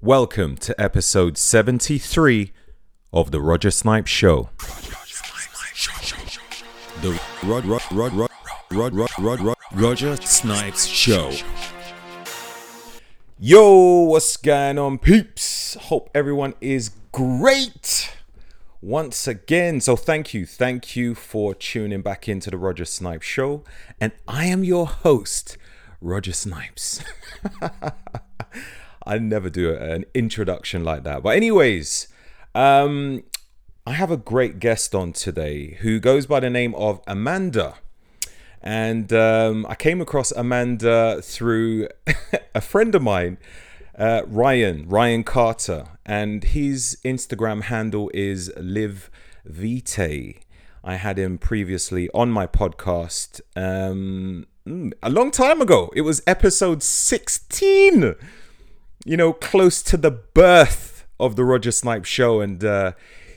Welcome to episode 73 of the Roger Snipes Show. The Rod, Rod, Rod, Rod, Rod, Rod, Rod, Roger Snipes Show. Yo, what's going on, peeps? Hope everyone is great once again. So, thank you, thank you for tuning back into the Roger Snipes Show. And I am your host, Roger Snipes. I never do an introduction like that. But, anyways, um, I have a great guest on today who goes by the name of Amanda. And um, I came across Amanda through a friend of mine, uh, Ryan, Ryan Carter. And his Instagram handle is Live Vitae. I had him previously on my podcast um, mm, a long time ago. It was episode 16 you know, close to the birth of the Roger Snipes show, and uh,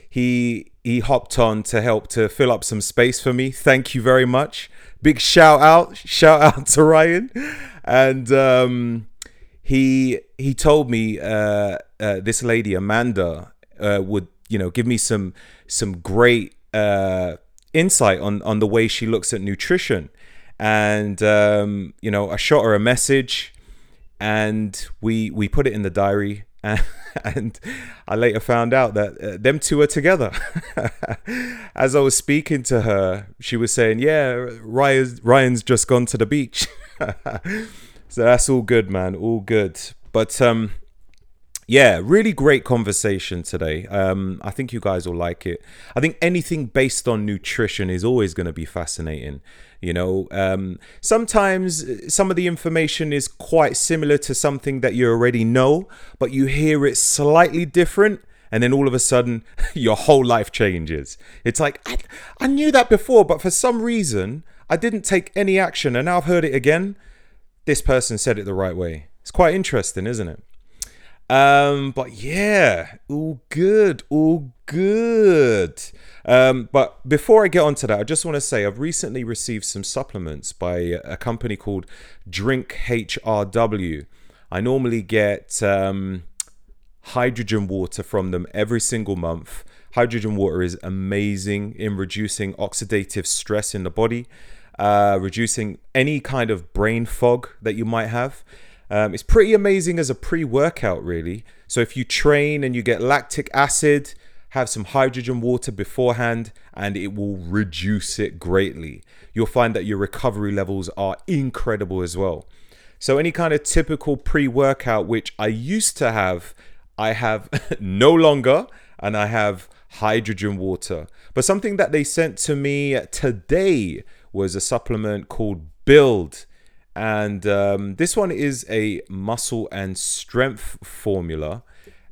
he he hopped on to help to fill up some space for me. Thank you very much. Big shout out, shout out to Ryan, and um, he he told me uh, uh, this lady Amanda uh, would you know give me some some great uh, insight on on the way she looks at nutrition, and um, you know I shot her a message and we we put it in the diary and, I later found out that uh, them two are together. As I was speaking to her, she was saying, "Yeah, Ryan's, Ryan's just gone to the beach." so that's all good, man. All good. But um, yeah, really great conversation today. Um, I think you guys will like it. I think anything based on nutrition is always going to be fascinating. You know, um, sometimes uh, some of the information is quite similar to something that you already know, but you hear it slightly different. And then all of a sudden, your whole life changes. It's like, I, I knew that before, but for some reason, I didn't take any action. And now I've heard it again. This person said it the right way. It's quite interesting, isn't it? Um, but yeah, all good, all good. Um, but before I get onto that, I just want to say I've recently received some supplements by a company called Drink HRW. I normally get um, hydrogen water from them every single month. Hydrogen water is amazing in reducing oxidative stress in the body, uh, reducing any kind of brain fog that you might have. Um, it's pretty amazing as a pre workout, really. So if you train and you get lactic acid, have some hydrogen water beforehand and it will reduce it greatly. You'll find that your recovery levels are incredible as well. So, any kind of typical pre workout, which I used to have, I have no longer, and I have hydrogen water. But something that they sent to me today was a supplement called Build. And um, this one is a muscle and strength formula.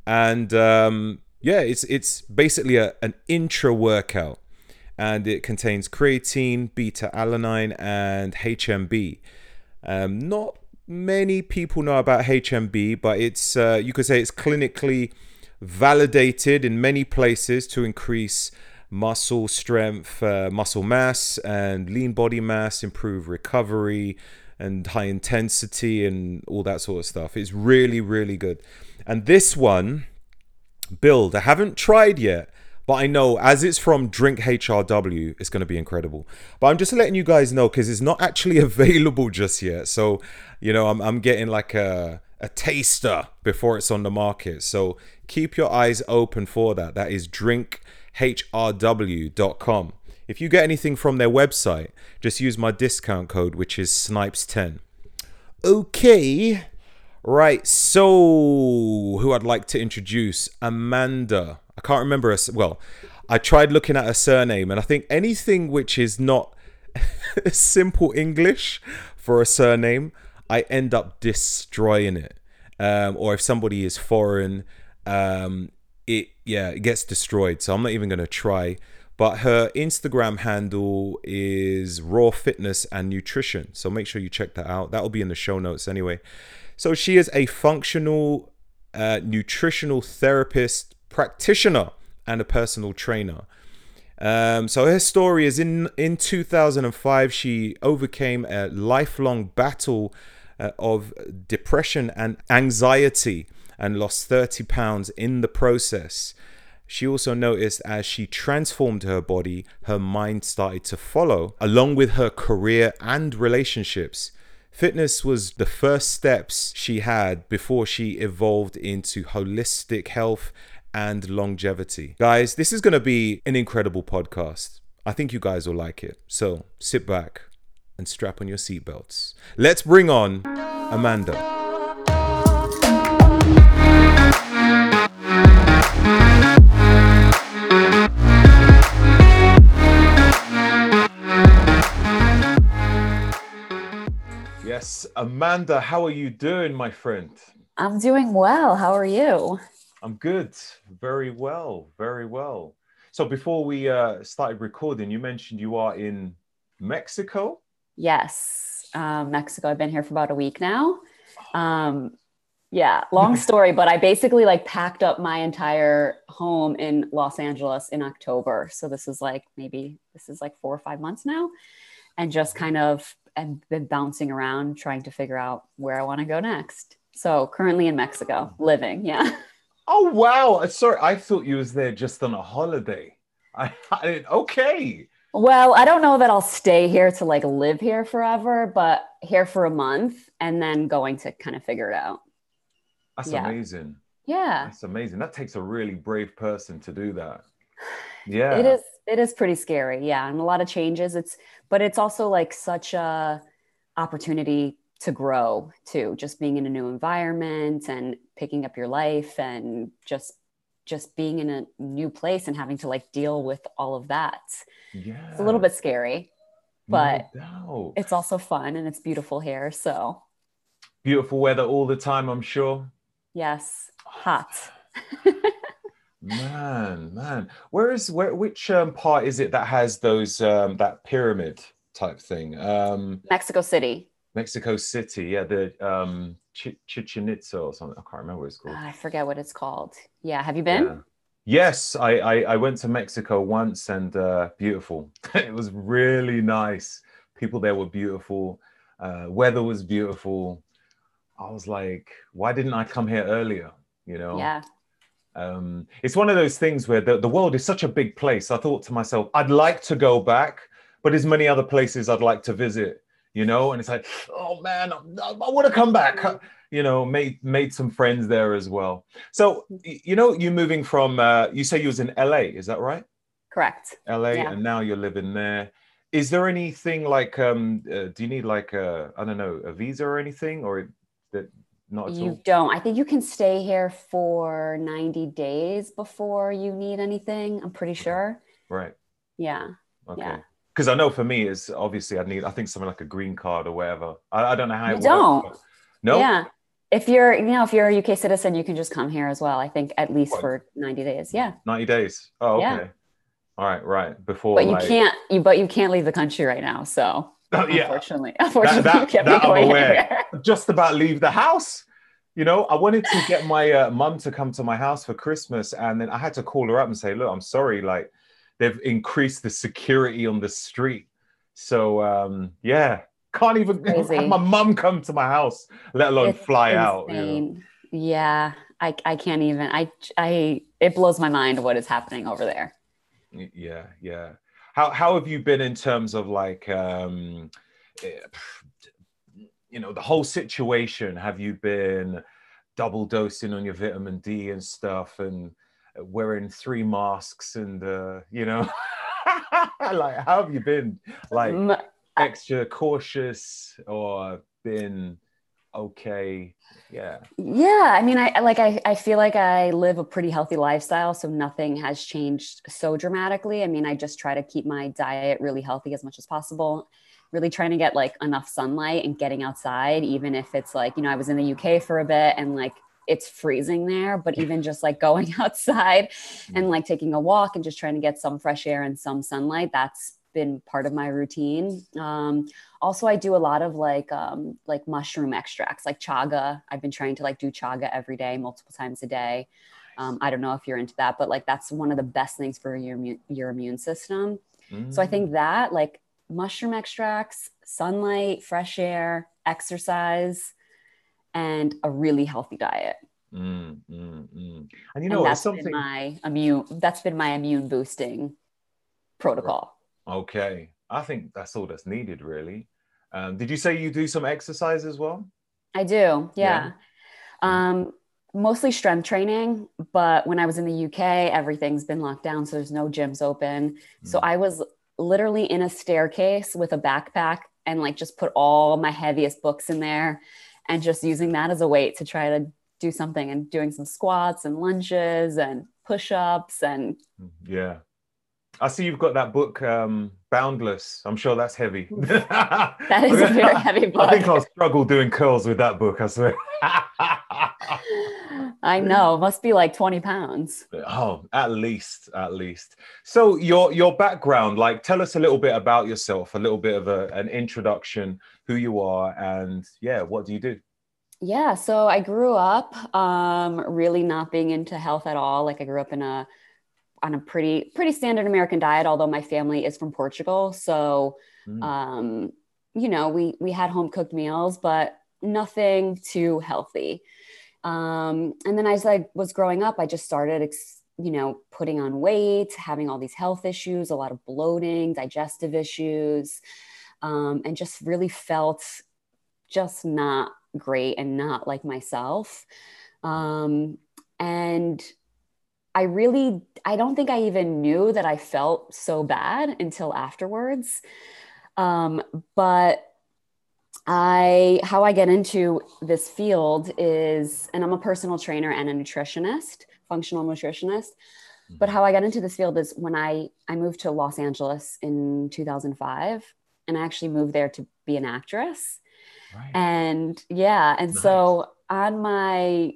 And um, yeah, it's it's basically a, an intra workout, and it contains creatine, beta alanine, and HMB. Um, not many people know about HMB, but it's uh, you could say it's clinically validated in many places to increase muscle strength, uh, muscle mass, and lean body mass, improve recovery, and high intensity, and all that sort of stuff. It's really, really good. And this one build. I haven't tried yet, but I know as it's from Drink HRW, it's going to be incredible. But I'm just letting you guys know because it's not actually available just yet. So, you know, I'm, I'm getting like a, a taster before it's on the market. So keep your eyes open for that. That is drinkhrw.com. If you get anything from their website, just use my discount code, which is Snipes10. Okay, Right, so who I'd like to introduce Amanda. I can't remember her. Well, I tried looking at her surname, and I think anything which is not simple English for a surname, I end up destroying it. Um, or if somebody is foreign, um, it yeah, it gets destroyed. So I'm not even gonna try. But her Instagram handle is Raw Fitness and Nutrition. So make sure you check that out. That will be in the show notes anyway. So she is a functional uh, nutritional therapist practitioner and a personal trainer. Um, so her story is in in 2005 she overcame a lifelong battle uh, of depression and anxiety and lost 30 pounds in the process. She also noticed as she transformed her body, her mind started to follow, along with her career and relationships. Fitness was the first steps she had before she evolved into holistic health and longevity. Guys, this is going to be an incredible podcast. I think you guys will like it. So sit back and strap on your seatbelts. Let's bring on Amanda. Yes, Amanda, how are you doing, my friend? I'm doing well. How are you? I'm good. Very well. Very well. So before we uh, started recording, you mentioned you are in Mexico. Yes, um, Mexico. I've been here for about a week now. Um, yeah, long story, but I basically like packed up my entire home in Los Angeles in October. So this is like maybe this is like four or five months now, and just kind of and been bouncing around trying to figure out where I want to go next. So currently in Mexico, living. Yeah. Oh wow! Uh, sorry, I thought you was there just on a holiday. I, I okay. Well, I don't know that I'll stay here to like live here forever, but here for a month and then going to kind of figure it out. That's yeah. amazing. Yeah. That's amazing. That takes a really brave person to do that. Yeah. It is it is pretty scary. Yeah, and a lot of changes. It's but it's also like such a opportunity to grow too just being in a new environment and picking up your life and just just being in a new place and having to like deal with all of that. Yeah it's a little bit scary but no it's also fun and it's beautiful here so. Beautiful weather all the time i'm sure. Yes oh, hot Man, man, where is where? Which um, part is it that has those um, that pyramid type thing? Um, Mexico City. Mexico City, yeah, the um, Ch- Chichen Itza or something. I can't remember what it's called. I forget what it's called. Yeah, have you been? Yeah. Yes, I, I, I went to Mexico once and uh, beautiful. it was really nice. People there were beautiful. Uh, weather was beautiful. I was like, why didn't I come here earlier? You know? Yeah um, it's one of those things where the, the world is such a big place. I thought to myself, I'd like to go back, but there's many other places I'd like to visit, you know? And it's like, oh man, I, I want to come back. You know, made made some friends there as well. So, you know, you moving from, uh, you say you was in LA, is that right? Correct. LA, yeah. and now you're living there. Is there anything like, um, uh, do you need like, a, I don't know, a visa or anything, or that not you all. don't. I think you can stay here for 90 days before you need anything. I'm pretty sure. Right. Yeah. Okay. Yeah. Because I know for me, it's obviously I'd need, I think something like a green card or whatever. I, I don't know how you it don't. works. No. Yeah. If you're, you know, if you're a UK citizen, you can just come here as well. I think at least what? for 90 days. Yeah. 90 days. Oh, okay. Yeah. All right. Right. Before. But you like... can't, you, but you can't leave the country right now. So. Oh, yeah. Unfortunately, unfortunately, that, that, that I'm aware. Just about leave the house. You know, I wanted to get my uh, mum to come to my house for Christmas, and then I had to call her up and say, "Look, I'm sorry. Like, they've increased the security on the street, so um, yeah, can't even have my mum come to my house, let alone it's fly insane. out." You know? Yeah, I I can't even. I I it blows my mind what is happening over there. Yeah, yeah. How how have you been in terms of like um, eh, you know the whole situation? Have you been double dosing on your vitamin d and stuff and wearing three masks and uh, you know? Like how have you been like extra cautious or been okay yeah. Yeah i mean i like I, I feel like i live a pretty healthy lifestyle so nothing has changed so dramatically. I mean i just try to keep my diet really healthy as much as possible really trying to get like enough sunlight and getting outside, even if it's like, you know, I was in the UK for a bit and like it's freezing there, but even just like going outside and mm. like taking a walk and just trying to get some fresh air and some sunlight, that's been part of my routine. Um, also, I do a lot of like um, like mushroom extracts, like chaga. I've been trying to like do chaga every day, multiple times a day. Um, I don't know if you're into that, but like that's one of the best things for your your immune system. Mm. So I think mm. that like mushroom extracts, sunlight, fresh air, exercise, and a really healthy diet. Mm, mm, mm. And you know, and that's something. been my immune. That's been my immune boosting protocol. Okay, I think that's all that's needed, really. Um, did you say you do some exercise as well? I do, yeah. yeah. Um, mostly strength training, but when I was in the UK, everything's been locked down, so there's no gyms open. Mm. So I was literally in a staircase with a backpack and like just put all my heaviest books in there and just using that as a weight to try to do something and doing some squats and lunges and push-ups and yeah i see you've got that book um boundless i'm sure that's heavy that is a very heavy book i think i'll struggle doing curls with that book i swear I know, must be like 20 pounds. Oh, at least, at least. So your your background, like tell us a little bit about yourself, a little bit of a, an introduction, who you are, and yeah, what do you do? Yeah, so I grew up um, really not being into health at all. Like I grew up in a on a pretty pretty standard American diet, although my family is from Portugal. So mm. um, you know, we we had home cooked meals, but nothing too healthy. Um, and then as I was growing up, I just started, ex- you know, putting on weight, having all these health issues, a lot of bloating, digestive issues, um, and just really felt just not great and not like myself. Um, and I really, I don't think I even knew that I felt so bad until afterwards. Um, but I how I get into this field is, and I'm a personal trainer and a nutritionist, functional nutritionist. But mm-hmm. how I got into this field is when I I moved to Los Angeles in 2005, and I actually moved there to be an actress. Right. And yeah, and nice. so on my,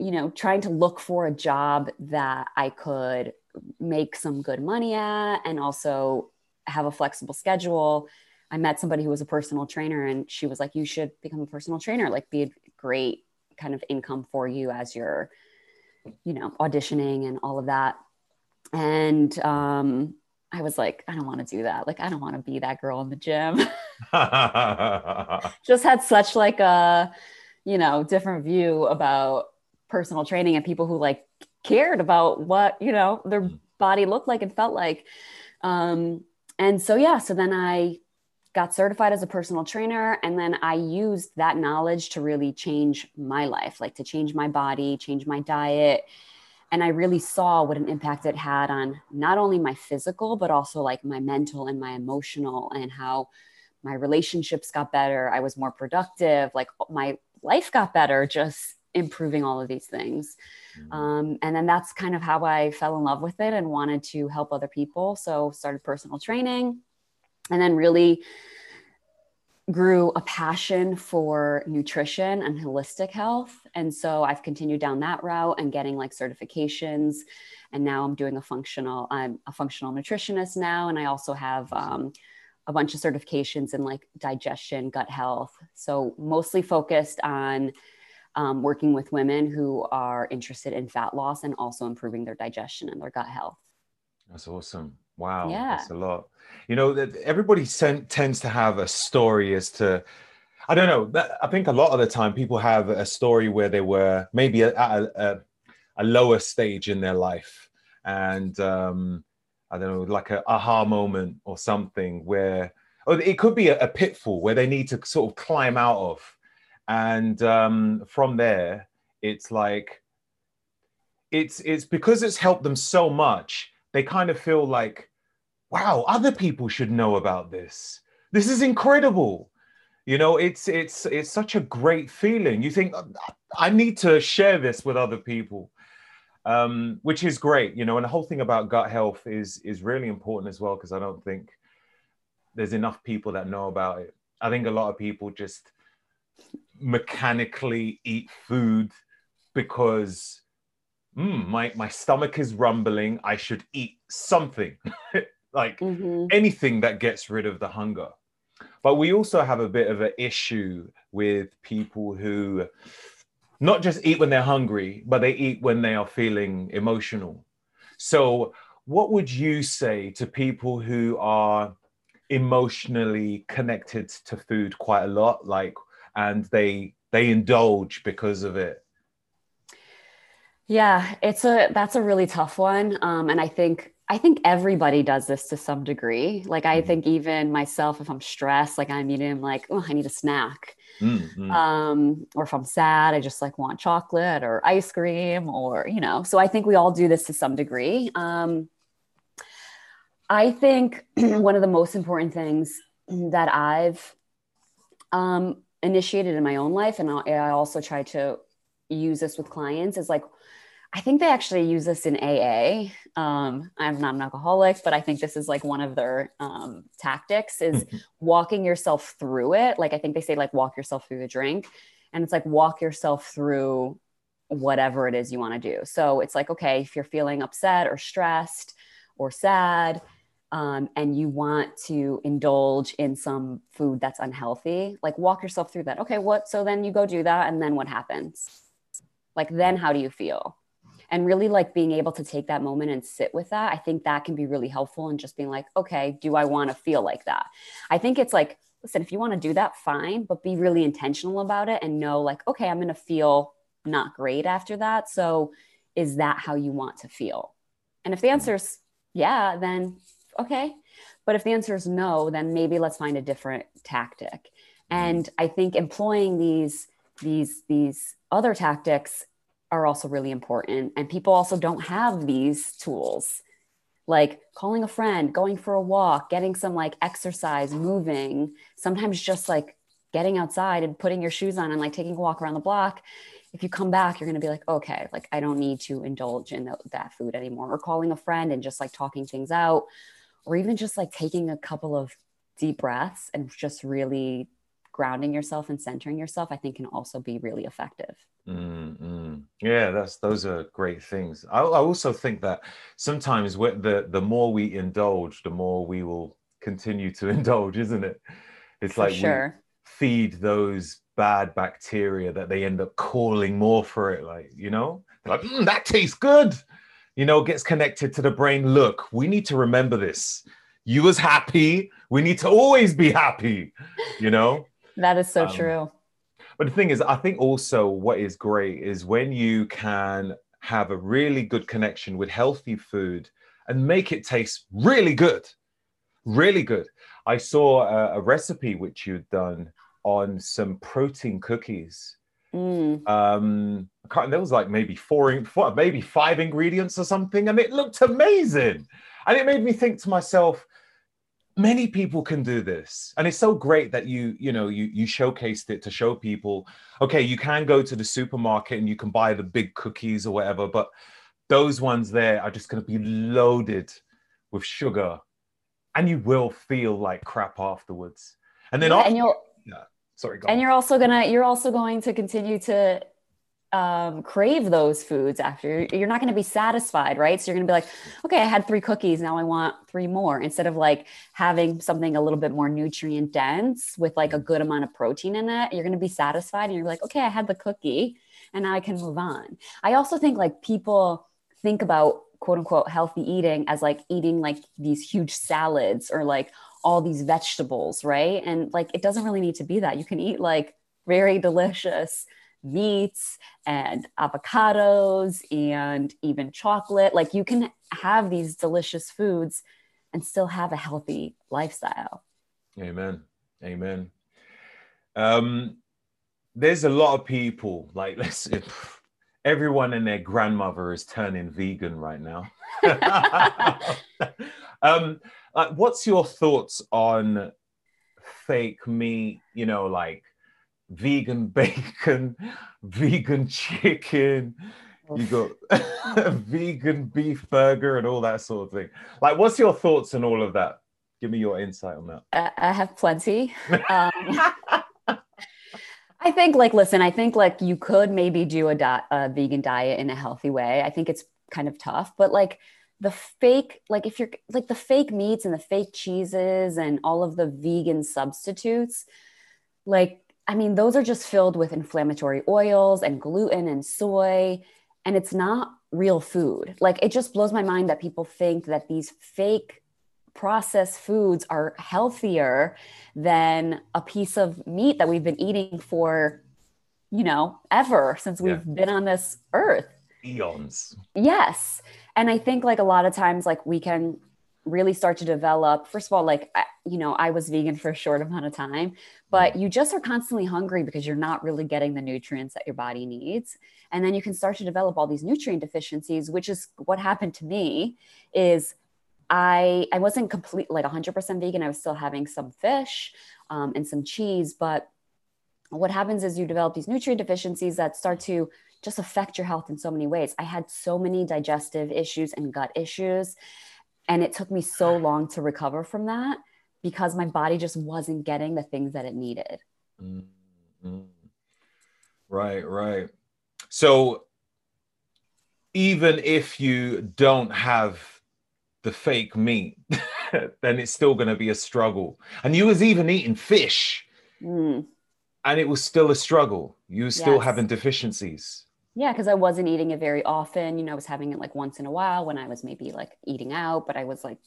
you know, trying to look for a job that I could make some good money at, and also have a flexible schedule I met somebody who was a personal trainer and she was like, you should become a personal trainer, like be a great kind of income for you as you're, you know, auditioning and all of that. And um, I was like, I don't want to do that. Like, I don't want to be that girl in the gym. Just had such like a, you know, different view about personal training and people who like cared about what, you know, their mm. body looked like and felt like. Um, and so, yeah, so then I got certified as a personal trainer and then i used that knowledge to really change my life like to change my body change my diet and i really saw what an impact it had on not only my physical but also like my mental and my emotional and how my relationships got better i was more productive like my life got better just improving all of these things mm-hmm. um, and then that's kind of how i fell in love with it and wanted to help other people so started personal training and then really grew a passion for nutrition and holistic health. And so I've continued down that route and getting like certifications. And now I'm doing a functional, I'm a functional nutritionist now. And I also have um, a bunch of certifications in like digestion, gut health. So mostly focused on um, working with women who are interested in fat loss and also improving their digestion and their gut health. That's awesome. Wow, yeah. that's a lot. You know, that everybody sen- tends to have a story as to, I don't know. I think a lot of the time people have a story where they were maybe at a, a, a lower stage in their life, and um, I don't know, like a aha moment or something where, or it could be a, a pitfall where they need to sort of climb out of, and um, from there, it's like, it's it's because it's helped them so much. They kind of feel like wow, other people should know about this. This is incredible. You know, it's it's it's such a great feeling. You think I need to share this with other people, um, which is great. You know, and the whole thing about gut health is is really important as well because I don't think there's enough people that know about it. I think a lot of people just mechanically eat food because mm, my my stomach is rumbling. I should eat something. like mm-hmm. anything that gets rid of the hunger. But we also have a bit of an issue with people who not just eat when they're hungry, but they eat when they are feeling emotional. So, what would you say to people who are emotionally connected to food quite a lot, like, and they they indulge because of it? Yeah, it's a that's a really tough one. Um, and I think I think everybody does this to some degree. Like I mm-hmm. think even myself, if I'm stressed, like I'm eating, like oh, I need a snack. Mm-hmm. Um, or if I'm sad, I just like want chocolate or ice cream, or you know. So I think we all do this to some degree. Um, I think one of the most important things that I've um, initiated in my own life, and I also try to use this with clients, is like I think they actually use this in AA. Um, I'm not an alcoholic, but I think this is like one of their um, tactics is walking yourself through it. Like I think they say like walk yourself through the drink, and it's like walk yourself through whatever it is you want to do. So it's like okay, if you're feeling upset or stressed or sad, um, and you want to indulge in some food that's unhealthy, like walk yourself through that. Okay, what? So then you go do that, and then what happens? Like then how do you feel? and really like being able to take that moment and sit with that i think that can be really helpful and just being like okay do i want to feel like that i think it's like listen if you want to do that fine but be really intentional about it and know like okay i'm going to feel not great after that so is that how you want to feel and if the answer is yeah then okay but if the answer is no then maybe let's find a different tactic mm-hmm. and i think employing these these these other tactics are also really important. And people also don't have these tools like calling a friend, going for a walk, getting some like exercise, moving, sometimes just like getting outside and putting your shoes on and like taking a walk around the block. If you come back, you're going to be like, okay, like I don't need to indulge in the, that food anymore. Or calling a friend and just like talking things out, or even just like taking a couple of deep breaths and just really grounding yourself and centering yourself, I think can also be really effective. Mm-hmm. Yeah, that's those are great things. I, I also think that sometimes the the more we indulge, the more we will continue to indulge, isn't it? It's for like sure. we feed those bad bacteria that they end up calling more for it. Like you know, They're like mm, that tastes good. You know, gets connected to the brain. Look, we need to remember this. You was happy. We need to always be happy. You know. That is so um, true. But the thing is, I think also what is great is when you can have a really good connection with healthy food and make it taste really good, really good. I saw a, a recipe which you'd done on some protein cookies. Mm. Um, there was like maybe four, four, maybe five ingredients or something, and it looked amazing. And it made me think to myself, many people can do this and it's so great that you you know you you showcased it to show people okay you can go to the supermarket and you can buy the big cookies or whatever but those ones there are just going to be loaded with sugar and you will feel like crap afterwards and then yeah, after, and you'll sorry and you're also gonna you're also going to continue to um, crave those foods after. You're not going to be satisfied right? So you're going to be like okay i had three cookies now i want three more instead of like having something a little bit more nutrient dense with like a good amount of protein in it. You're going to be satisfied and you're like okay i had the cookie and now i can move on. I also think like people think about quote unquote healthy eating as like eating like these huge salads or like all these vegetables right and like it doesn't really need to be that you can eat like very delicious meats and avocados and even chocolate. Like you can have these delicious foods and still have a healthy lifestyle. Amen. Amen. Um, there's a lot of people like let's say everyone and their grandmother is turning vegan right now. um, uh, what's your thoughts on fake meat? You know, like vegan bacon, vegan chicken, you got vegan beef burger and all that sort of thing. Like, what's your thoughts on all of that? Give me your insight on that. I have plenty. Um, I think, like, listen, I think like you could maybe do a, di- a vegan diet in a healthy way. I think it's kind of tough, but like the fake, like if you're like the fake meats and the fake cheeses and all of the vegan substitutes, like I mean, those are just filled with inflammatory oils and gluten and soy, and it's not real food. Like, it just blows my mind that people think that these fake processed foods are healthier than a piece of meat that we've been eating for, you know, ever since we've yeah. been on this earth. eons. Yes. And I think like a lot of times, like we can really start to develop first of all like you know i was vegan for a short amount of time but you just are constantly hungry because you're not really getting the nutrients that your body needs. And then you can start to develop all these nutrient deficiencies which is what happened to me is i i wasn't complete like 100% vegan. I was still having some fish um, and some cheese but what happens is you develop these nutrient deficiencies that start to just affect your health in so many ways i had so many digestive issues and gut issues and it took me so long to recover from that because my body just wasn't getting the things that it needed. Mm-hmm. Right, right. So even if you don't have the fake meat, then it's still going to be a struggle. And you was even eating fish, mm. and it was still a struggle. You were still yes. having deficiencies. Yeah, because I wasn't eating it very often. You know, I was having it like once in a while when I was maybe like eating out, but I was like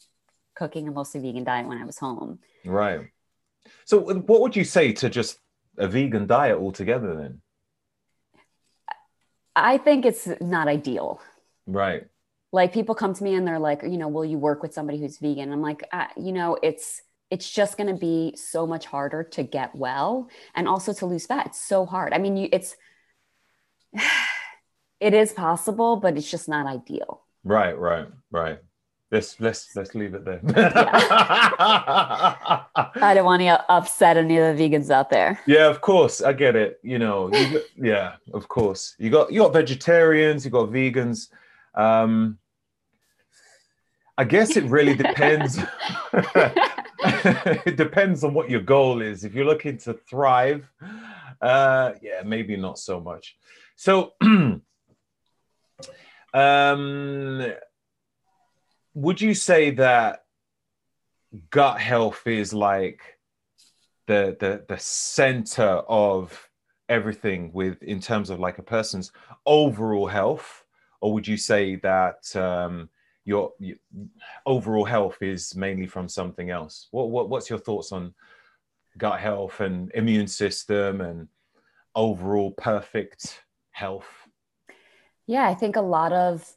cooking a mostly vegan diet when I was home. Right. So, what would you say to just a vegan diet altogether then? I think it's not ideal. Right. Like people come to me and they're like, you know, will you work with somebody who's vegan? I'm like, uh, you know, it's it's just going to be so much harder to get well and also to lose fat. It's so hard. I mean, you, it's it is possible, but it's just not ideal. Right, right, right. Let's let's let's leave it there. I don't want to upset any of the vegans out there. Yeah, of course, I get it. You know, you got, yeah, of course. You got you got vegetarians, you got vegans. Um, I guess it really depends. it depends on what your goal is. If you're looking to thrive, uh, yeah, maybe not so much. So, um, would you say that gut health is like the the the center of everything with in terms of like a person's overall health, or would you say that um, your, your overall health is mainly from something else? What, what what's your thoughts on gut health and immune system and overall perfect health? Yeah, I think a lot of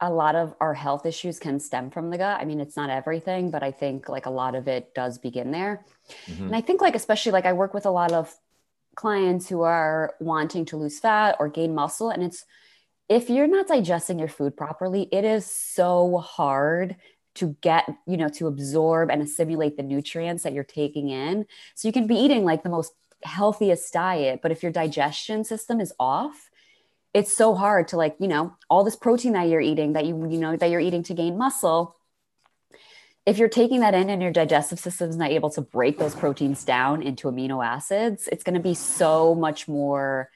a lot of our health issues can stem from the gut. I mean, it's not everything, but I think like a lot of it does begin there. Mm-hmm. And I think like especially like I work with a lot of clients who are wanting to lose fat or gain muscle and it's if you're not digesting your food properly, it is so hard to get, you know, to absorb and assimilate the nutrients that you're taking in. So you can be eating like the most healthiest diet, but if your digestion system is off, it's so hard to like, you know, all this protein that you're eating that you you know that you're eating to gain muscle. If you're taking that in and your digestive system is not able to break those proteins down into amino acids, it's going to be so much more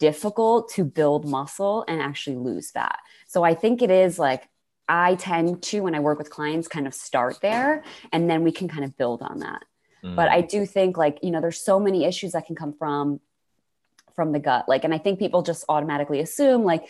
difficult to build muscle and actually lose fat. So I think it is like I tend to, when I work with clients, kind of start there and then we can kind of build on that. But I mm. do think like, you know, there's so many issues that can come from from the gut. Like, and I think people just automatically assume like,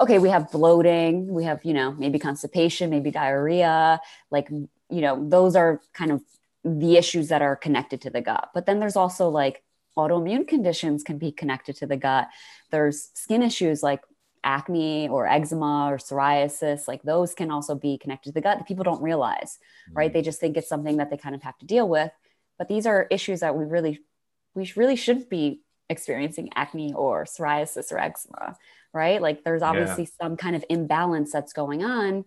okay, we have bloating, we have, you know, maybe constipation, maybe diarrhea, like, you know, those are kind of the issues that are connected to the gut. But then there's also like autoimmune conditions can be connected to the gut. There's skin issues like acne or eczema or psoriasis, like those can also be connected to the gut that people don't realize, right? Mm. They just think it's something that they kind of have to deal with. But these are issues that we really, we really shouldn't be experiencing acne or psoriasis or eczema, right? Like there's obviously yeah. some kind of imbalance that's going on.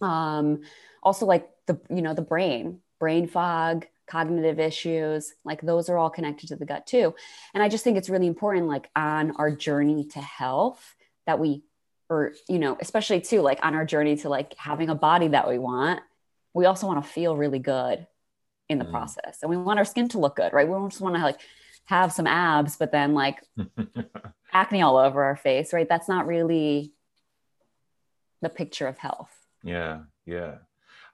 Um, also, like the you know the brain, brain fog, cognitive issues, like those are all connected to the gut too. And I just think it's really important, like on our journey to health, that we, or you know, especially too, like on our journey to like having a body that we want, we also want to feel really good in the mm. process and we want our skin to look good right we don't just want to like have some abs but then like acne all over our face right? That's not really the picture of health. Yeah yeah.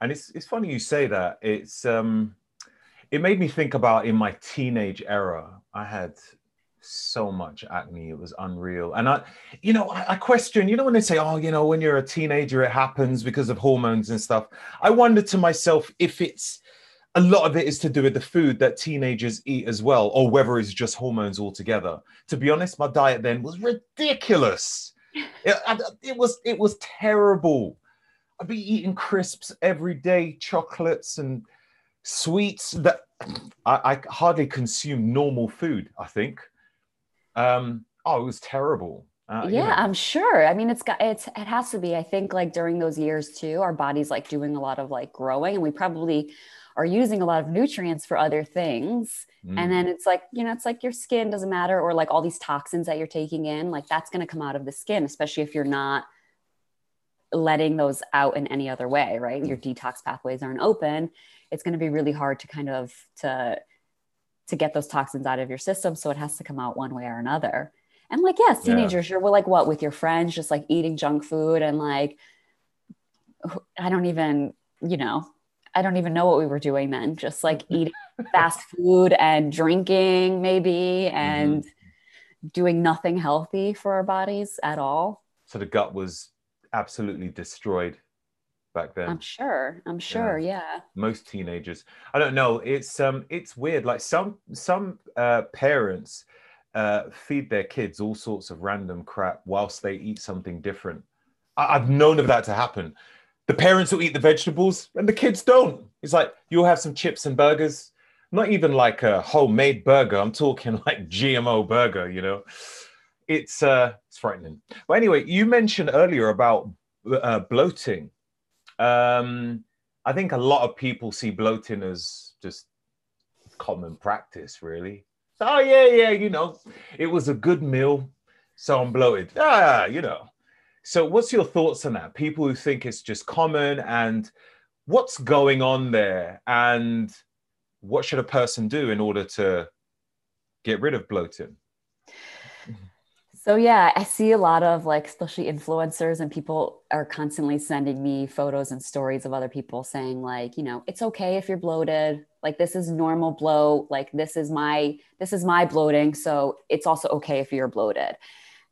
And it's it's funny you say that. It's um it made me think about in my teenage era i had so much acne it was unreal. And i you know I, I, question you know when they say oh you know when you're a teenager it happens because of hormones and stuff. I wonder to myself if it's a lot of it is to do with the food that teenagers eat as well, or whether it's just hormones altogether. To be honest, my diet then was ridiculous. It, it was it was terrible. I'd be eating crisps every day, chocolates and sweets that I, I hardly consume normal food. I think. Um, oh, it was terrible. Uh, yeah, you know. I'm sure. I mean, it's got it's it has to be. I think like during those years too, our body's like doing a lot of like growing, and we probably are using a lot of nutrients for other things. Mm. And then it's like you know, it's like your skin doesn't matter, or like all these toxins that you're taking in, like that's going to come out of the skin, especially if you're not letting those out in any other way, right? Your detox pathways aren't open. It's going to be really hard to kind of to to get those toxins out of your system. So it has to come out one way or another. And like, yes, teenagers, yeah. you're like what with your friends, just like eating junk food and like, I don't even, you know, I don't even know what we were doing then. Just like eating fast food and drinking, maybe, and mm-hmm. doing nothing healthy for our bodies at all. So the gut was absolutely destroyed back then. I'm sure. I'm sure. Yeah. yeah. Most teenagers. I don't know. It's um. It's weird. Like some some uh, parents uh, feed their kids all sorts of random crap whilst they eat something different. I- I've known of that to happen. The parents will eat the vegetables and the kids don't. It's like you'll have some chips and burgers, not even like a homemade burger. I'm talking like GMO burger, you know. It's uh it's frightening. But anyway, you mentioned earlier about uh, bloating. Um, I think a lot of people see bloating as just common practice, really oh yeah, yeah, you know, it was a good meal, so I'm bloated. Ah, you know. So what's your thoughts on that? People who think it's just common and what's going on there and what should a person do in order to get rid of bloating? So yeah, I see a lot of like especially influencers and people are constantly sending me photos and stories of other people saying like, you know, it's okay if you're bloated, like this is normal bloat, like this is my this is my bloating, so it's also okay if you're bloated.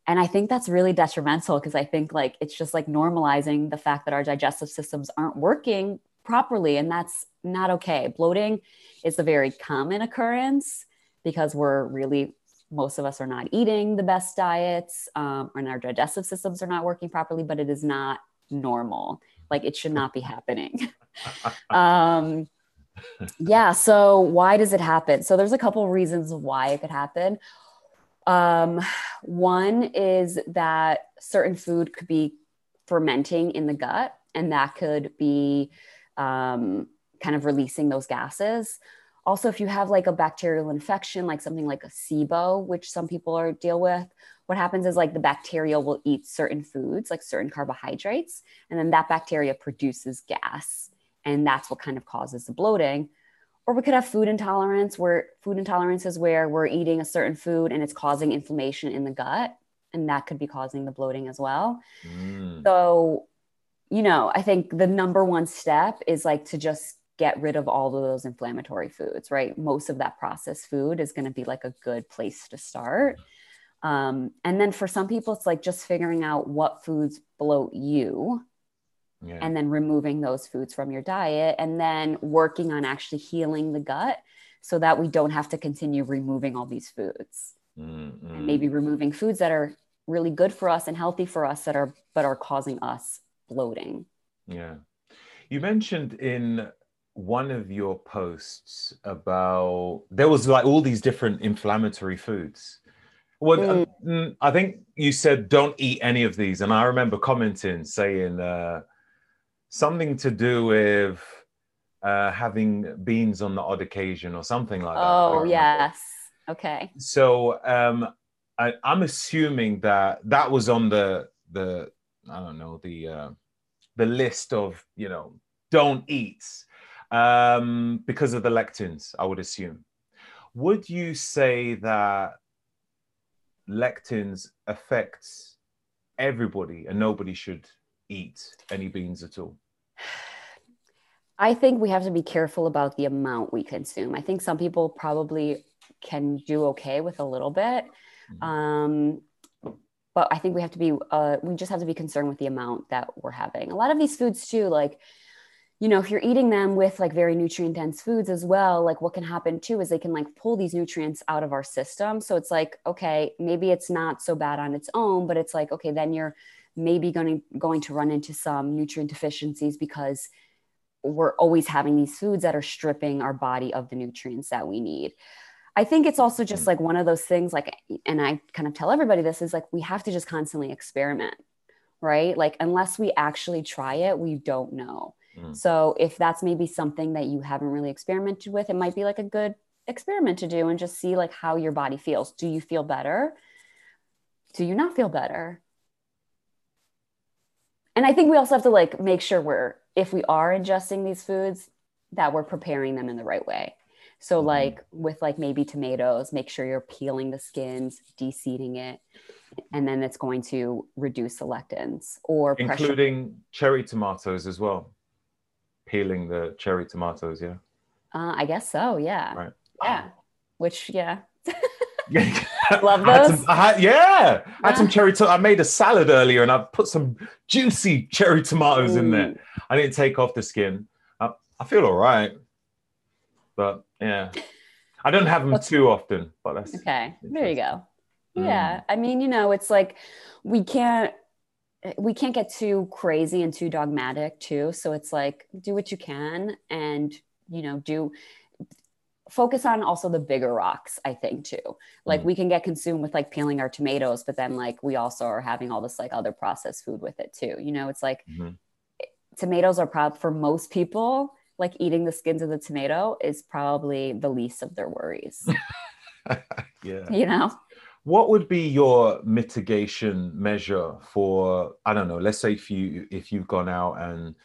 And I think that's really detrimental because I think like it's just like normalizing the fact that our digestive systems aren't working properly and that's not okay. Bloating is a very common occurrence because we're really most of us are not eating the best diets um, and our digestive systems are not working properly but it is not normal. Like it should not be happening. Um, yeah so why does it happen? So there's a couple reasons why it could happen um, one is that certain food could be fermenting in the gut and that could be um, kind of releasing those gases also, if you have like a bacterial infection, like something like a SIBO, which some people are deal with, what happens is like the bacteria will eat certain foods, like certain carbohydrates, and then that bacteria produces gas. And that's what kind of causes the bloating. Or we could have food intolerance, where food intolerance is where we're eating a certain food and it's causing inflammation in the gut. And that could be causing the bloating as well. Mm. So, you know, I think the number one step is like to just get rid of all of those inflammatory foods, right? Most of that processed food is going to be like a good place to start. Um, and then for some people, it's like just figuring out what foods bloat you yeah. and then removing those foods from your diet and then working on actually healing the gut so that we don't have to continue removing all these foods mm-hmm. and maybe removing foods that are really good for us and healthy for us that are but are causing us bloating yeah you mentioned in one of your posts about there was like all these different inflammatory foods. Well, mm. mm. I think you said don't eat any of these, and I remember commenting saying uh, something to do with uh, having beans on the odd occasion or something like that. Oh yes, okay. So um, I, am assuming that that was on the the I don't know the uh, the list of you know don't eat um, because of the lectins, I would assume. Would you say that lectins affects everybody and nobody should eat any beans at all? I think we have to be careful about the amount we consume. I think some people probably can do okay with a little bit. Mm-hmm. Um, but I think we have to be, uh, we just have to be concerned with the amount that we're having. A lot of these foods, too, like you know, if you're eating them with like very nutrient dense foods as well, like what can happen too is they can like pull these nutrients out of our system. So it's like, okay, maybe it's not so bad on its own, but it's like, okay, then you're maybe going to going to run into some nutrient deficiencies because we're always having these foods that are stripping our body of the nutrients that we need. I think it's also just like one of those things like and I kind of tell everybody this is like we have to just constantly experiment, right? Like unless we actually try it, we don't know. Mm. So if that's maybe something that you haven't really experimented with, it might be like a good experiment to do and just see like how your body feels. Do you feel better? Do you not feel better? And I think we also have to like make sure we're if we are ingesting these foods that we're preparing them in the right way. So mm-hmm. like with like maybe tomatoes, make sure you're peeling the skins, de-seeding it, and then it's going to reduce the lectins or including pressure. cherry tomatoes as well peeling the cherry tomatoes, yeah? Uh, I guess so, yeah. Right. Yeah. Which, yeah. Love those. I had, yeah, I had some cherry. To- I made a salad earlier, and I put some juicy cherry tomatoes Ooh. in there. I didn't take off the skin. I, I feel all right, but yeah, I don't have them too often. But that's okay. There you go. Mm. Yeah, I mean, you know, it's like we can't we can't get too crazy and too dogmatic too so it's like do what you can and you know do focus on also the bigger rocks i think too. Like mm-hmm. we can get consumed with like peeling our tomatoes but then like we also are having all this like other processed food with it too. You know it's like mm-hmm. tomatoes are probably for most people like eating the skins of the tomato is probably the least of their worries. Yeah. You know? What would be your mitigation measure for i don't know let's say if you if you've gone out and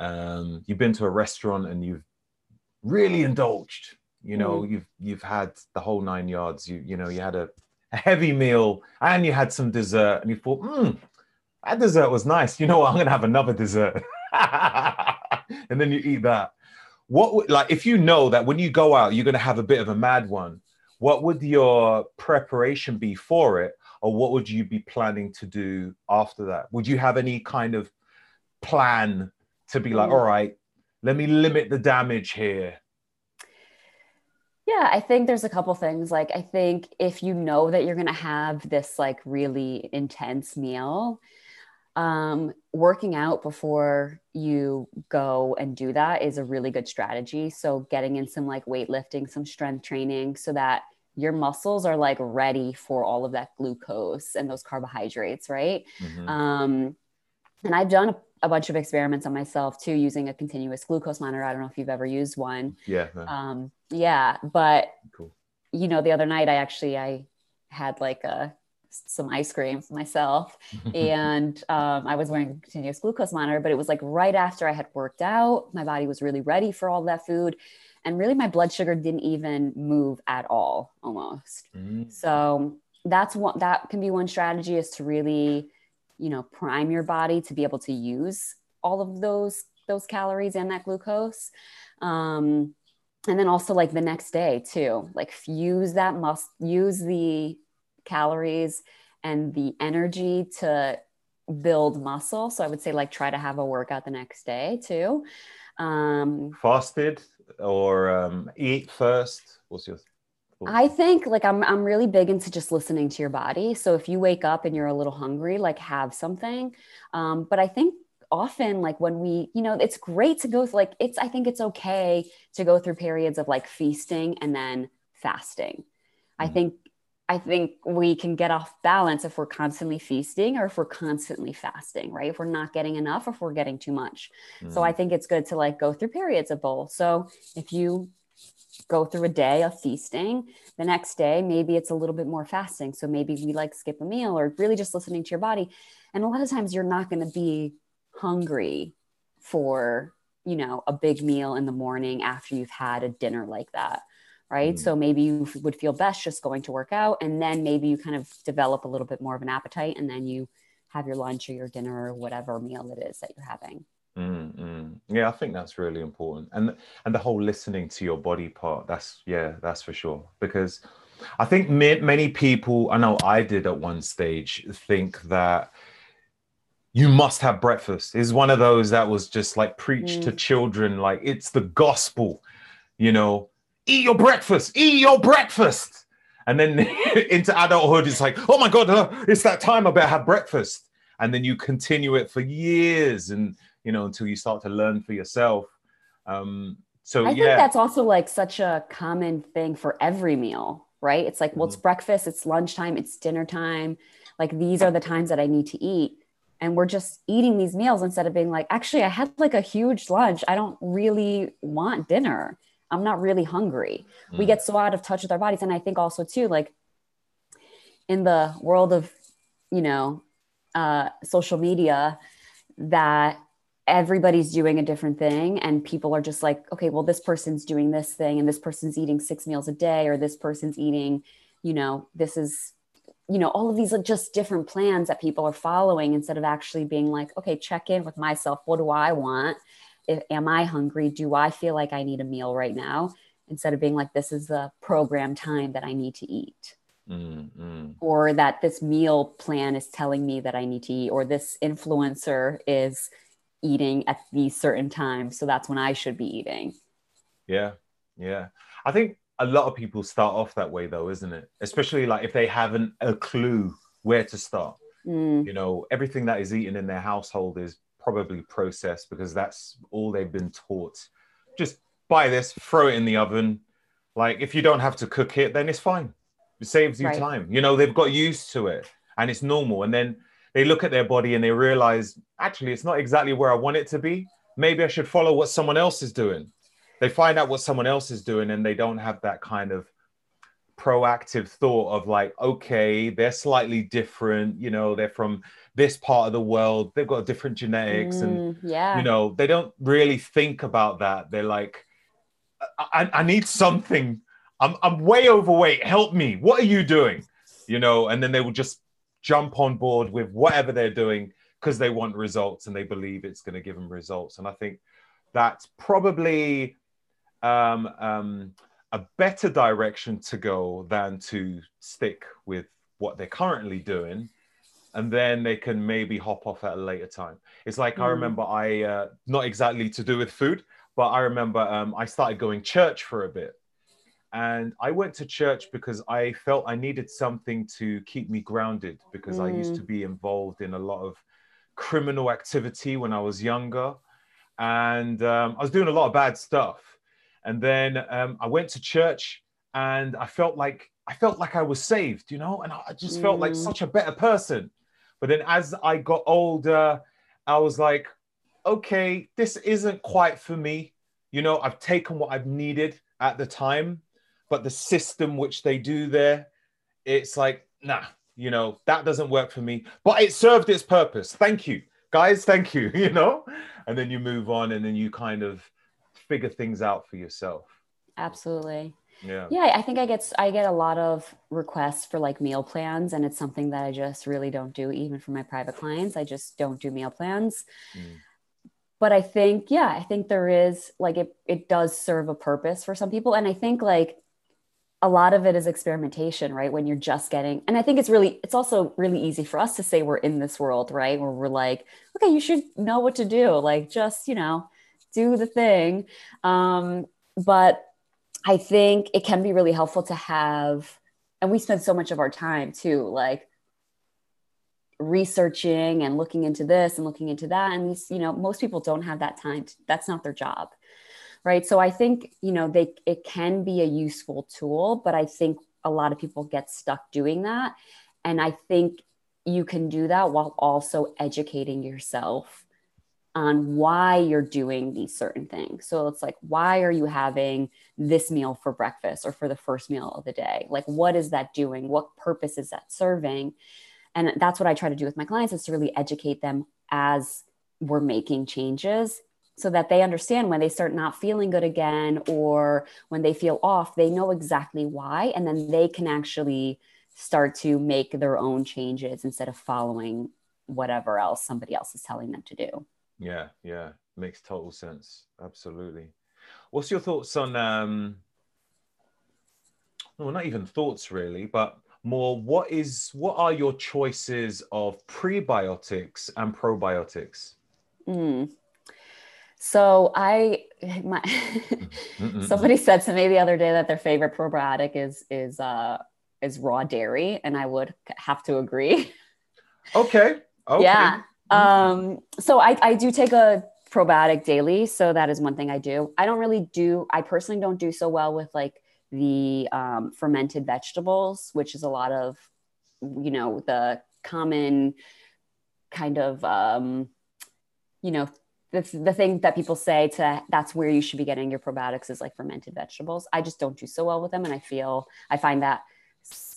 um, you've been to a restaurant and you've really indulged you know mm. you've you've had the whole nine yards you you know you had a, a heavy meal and you had some dessert and you thought hmm that dessert was nice. You know what? I'm gonna have another dessert. And then you eat that. What like if you know that when you go out you're gonna have a bit of a mad one what would your preparation be for it? Or what would you be planning to do after that? Would you have any kind of plan to be like mm. all right let me limit the damage here yeah i think there's a couple things like i think if you know that you're going to have this like really intense meal um, working out before you go and do that is a really good strategy. So getting in some like weightlifting, some strength training so that your muscles are like ready for all of that glucose and those carbohydrates, right? Mm-hmm. Um, and I've done a, a, bunch of experiments on myself too, using a continuous glucose monitor. I don't know if you've ever used one. Yeah. Um, yeah, but cool. you know, the other night I actually I had like a some ice cream for myself and um, i was wearing a continuous glucose monitor but it was like right after i had worked out my body was really ready for all that food and really my blood sugar didn't even move at all almost mm. so that's what that can be one strategy is to really you know prime your body to be able to use all of those those calories and that glucose. Um, and then also like the next day too like use that must use the calories and the energy to build muscle. So i would say like try to have a workout the next day too. Um, fasted or um, eat first? What's your I think like I'm I'm really big into just listening to your body. So if you wake up and you're a little hungry, like have something. Um, but I think often like when we, you know, it's great to go through like it's I think it's okay to go through periods of like feasting and then fasting. Mm-hmm. I think I think we can get off balance if we're constantly feasting or if we're constantly fasting, right? If we're not getting enough, if we're getting too much. Mm. So I think it's good to like go through periods of both. So if you go through a day of feasting, the next day, maybe it's a little bit more fasting. So maybe we like skip a meal or really just listening to your body. And a lot of times you're not going to be hungry for, you know, a big meal in the morning after you've had a dinner like that right? Mm. So maybe you would feel best just going to work out, and then maybe you kind of develop a little bit more of an appetite, and then you have your lunch or your dinner or whatever meal it is that you're having. Mm, mm. Yeah, I think that's really important, and and the whole listening to your body part. That's yeah, that's for sure. Because I think many people, I know I did at one stage, think that you must have breakfast is one of those that was just like preached mm. to children like it's the gospel you know eat your breakfast eat your breakfast and then into adulthood it's like oh my god uh, it's that time i better have breakfast and then you continue it for years and you know until you start to learn for yourself. Um so i yeah. think that's also like such a common thing for every meal right? It's like well it's mm-hmm. breakfast it's lunchtime it's dinner time. Like these are the times that i need to eat. And we're just eating these meals instead of being like actually i had like a huge lunch. I don't really want dinner. I'm not really hungry. Mm. we get so out of touch with our bodies. And i think also too like in the world of you know uh, social media that everybody's doing a different thing and people are just like okay well this person's doing this thing and this person's eating six meals a day or this person's eating you know this is you know all of these are just different plans that people are following instead of actually being like okay check in with myself. What do i want? If, am i hungry? Do i feel like i need a meal right now instead of being like this is the program time that i need to eat. Mm-hmm. or that this meal plan is telling me that i need to eat or this influencer is eating at these certain times so that's when i should be eating. Yeah yeah. I think a lot of people start off that way though isn't it? Especially like if they haven't a clue where to start. Mm. you know everything that is eaten in their household is probably processed because that's all they've been taught. Just buy this throw it in the oven. Like if you don't have to cook it then it's fine. It saves you right. time. You know they've got used to it and it's normal. And then they look at their body and they realize actually it's not exactly where i want it to be. Maybe i should follow what someone else is doing. They find out what someone else is doing and they don't have that kind of proactive thought of like okay they're slightly different you know they're from this part of the world they've got different genetics mm, and yeah. you know they don't really think about that. They're like I, I need something. I'm, I'm way overweight. Help me. What are you doing? You know and then they will just jump on board with whatever they're doing because they want results and they believe it's going to give them results. And i think that's probably um, um, a better direction to go than to stick with what they're currently doing. And then they can maybe hop off at a later time. It's like mm. i remember i uh, not exactly to do with food but i remember um, i started going church for a bit and i went to church because i felt i needed something to keep me grounded because mm. i used to mm. be involved in a lot of criminal activity when i was younger and um, i was doing a lot of bad stuff and then um, I went to church and I felt like I felt like I was saved, you know, and I just felt like mm. such a better person. But then as I got older, I was like, okay, this isn't quite for me. You know, I've taken what I've needed at the time, but the system which they do there, it's like, nah, you know, that doesn't work for me. But it served its purpose. Thank you, guys. Thank you, you know, and then you move on and then you kind of figure things out for yourself. Absolutely. Yeah. Yeah, I think I get I get a lot of requests for like meal plans and it's something that I just really don't do even for my private clients. I just don't do meal plans. Mm. But I think yeah, I think there is like it it does serve a purpose for some people and I think like a lot of it is experimentation, right? When you're just getting, and I think it's really, it's also really easy for us to say we're in this world, right? Where we're like, okay, you should know what to do. Like, just, you know, do the thing. Um, but I think it can be really helpful to have, and we spend so much of our time too, like researching and looking into this and looking into that. And these, you know, most people don't have that time. To, that's not their job. Right. So I think, you know, they, it can be a useful tool, but I think a lot of people get stuck doing that. And I think you can do that while also educating yourself on why you're doing these certain things. So it's like, why are you having this meal for breakfast or for the first meal of the day? Like, what is that doing? What purpose is that serving? And that's what I try to do with my clients is to really educate them as we're making changes so that they understand when they start not feeling good again or when they feel off, they know exactly why. And then they can actually start to make their own changes instead of following whatever else somebody else is telling them to do. Yeah, yeah, makes total sense. Absolutely. What's your thoughts on? um Well, not even thoughts really, but more what is what are your choices of prebiotics and probiotics? Mm. So I my somebody said to me the other day that their favorite probiotic is is uh is raw dairy and I would have to agree. Okay. okay. Yeah. Um so I I do take a probiotic daily, so that is one thing I do. I don't really do I personally don't do so well with like the um, fermented vegetables, which is a lot of you know the common kind of um, you know the, the thing that people say to that's where you should be getting your probiotics is like fermented vegetables i just don't do so well with them and i feel i find that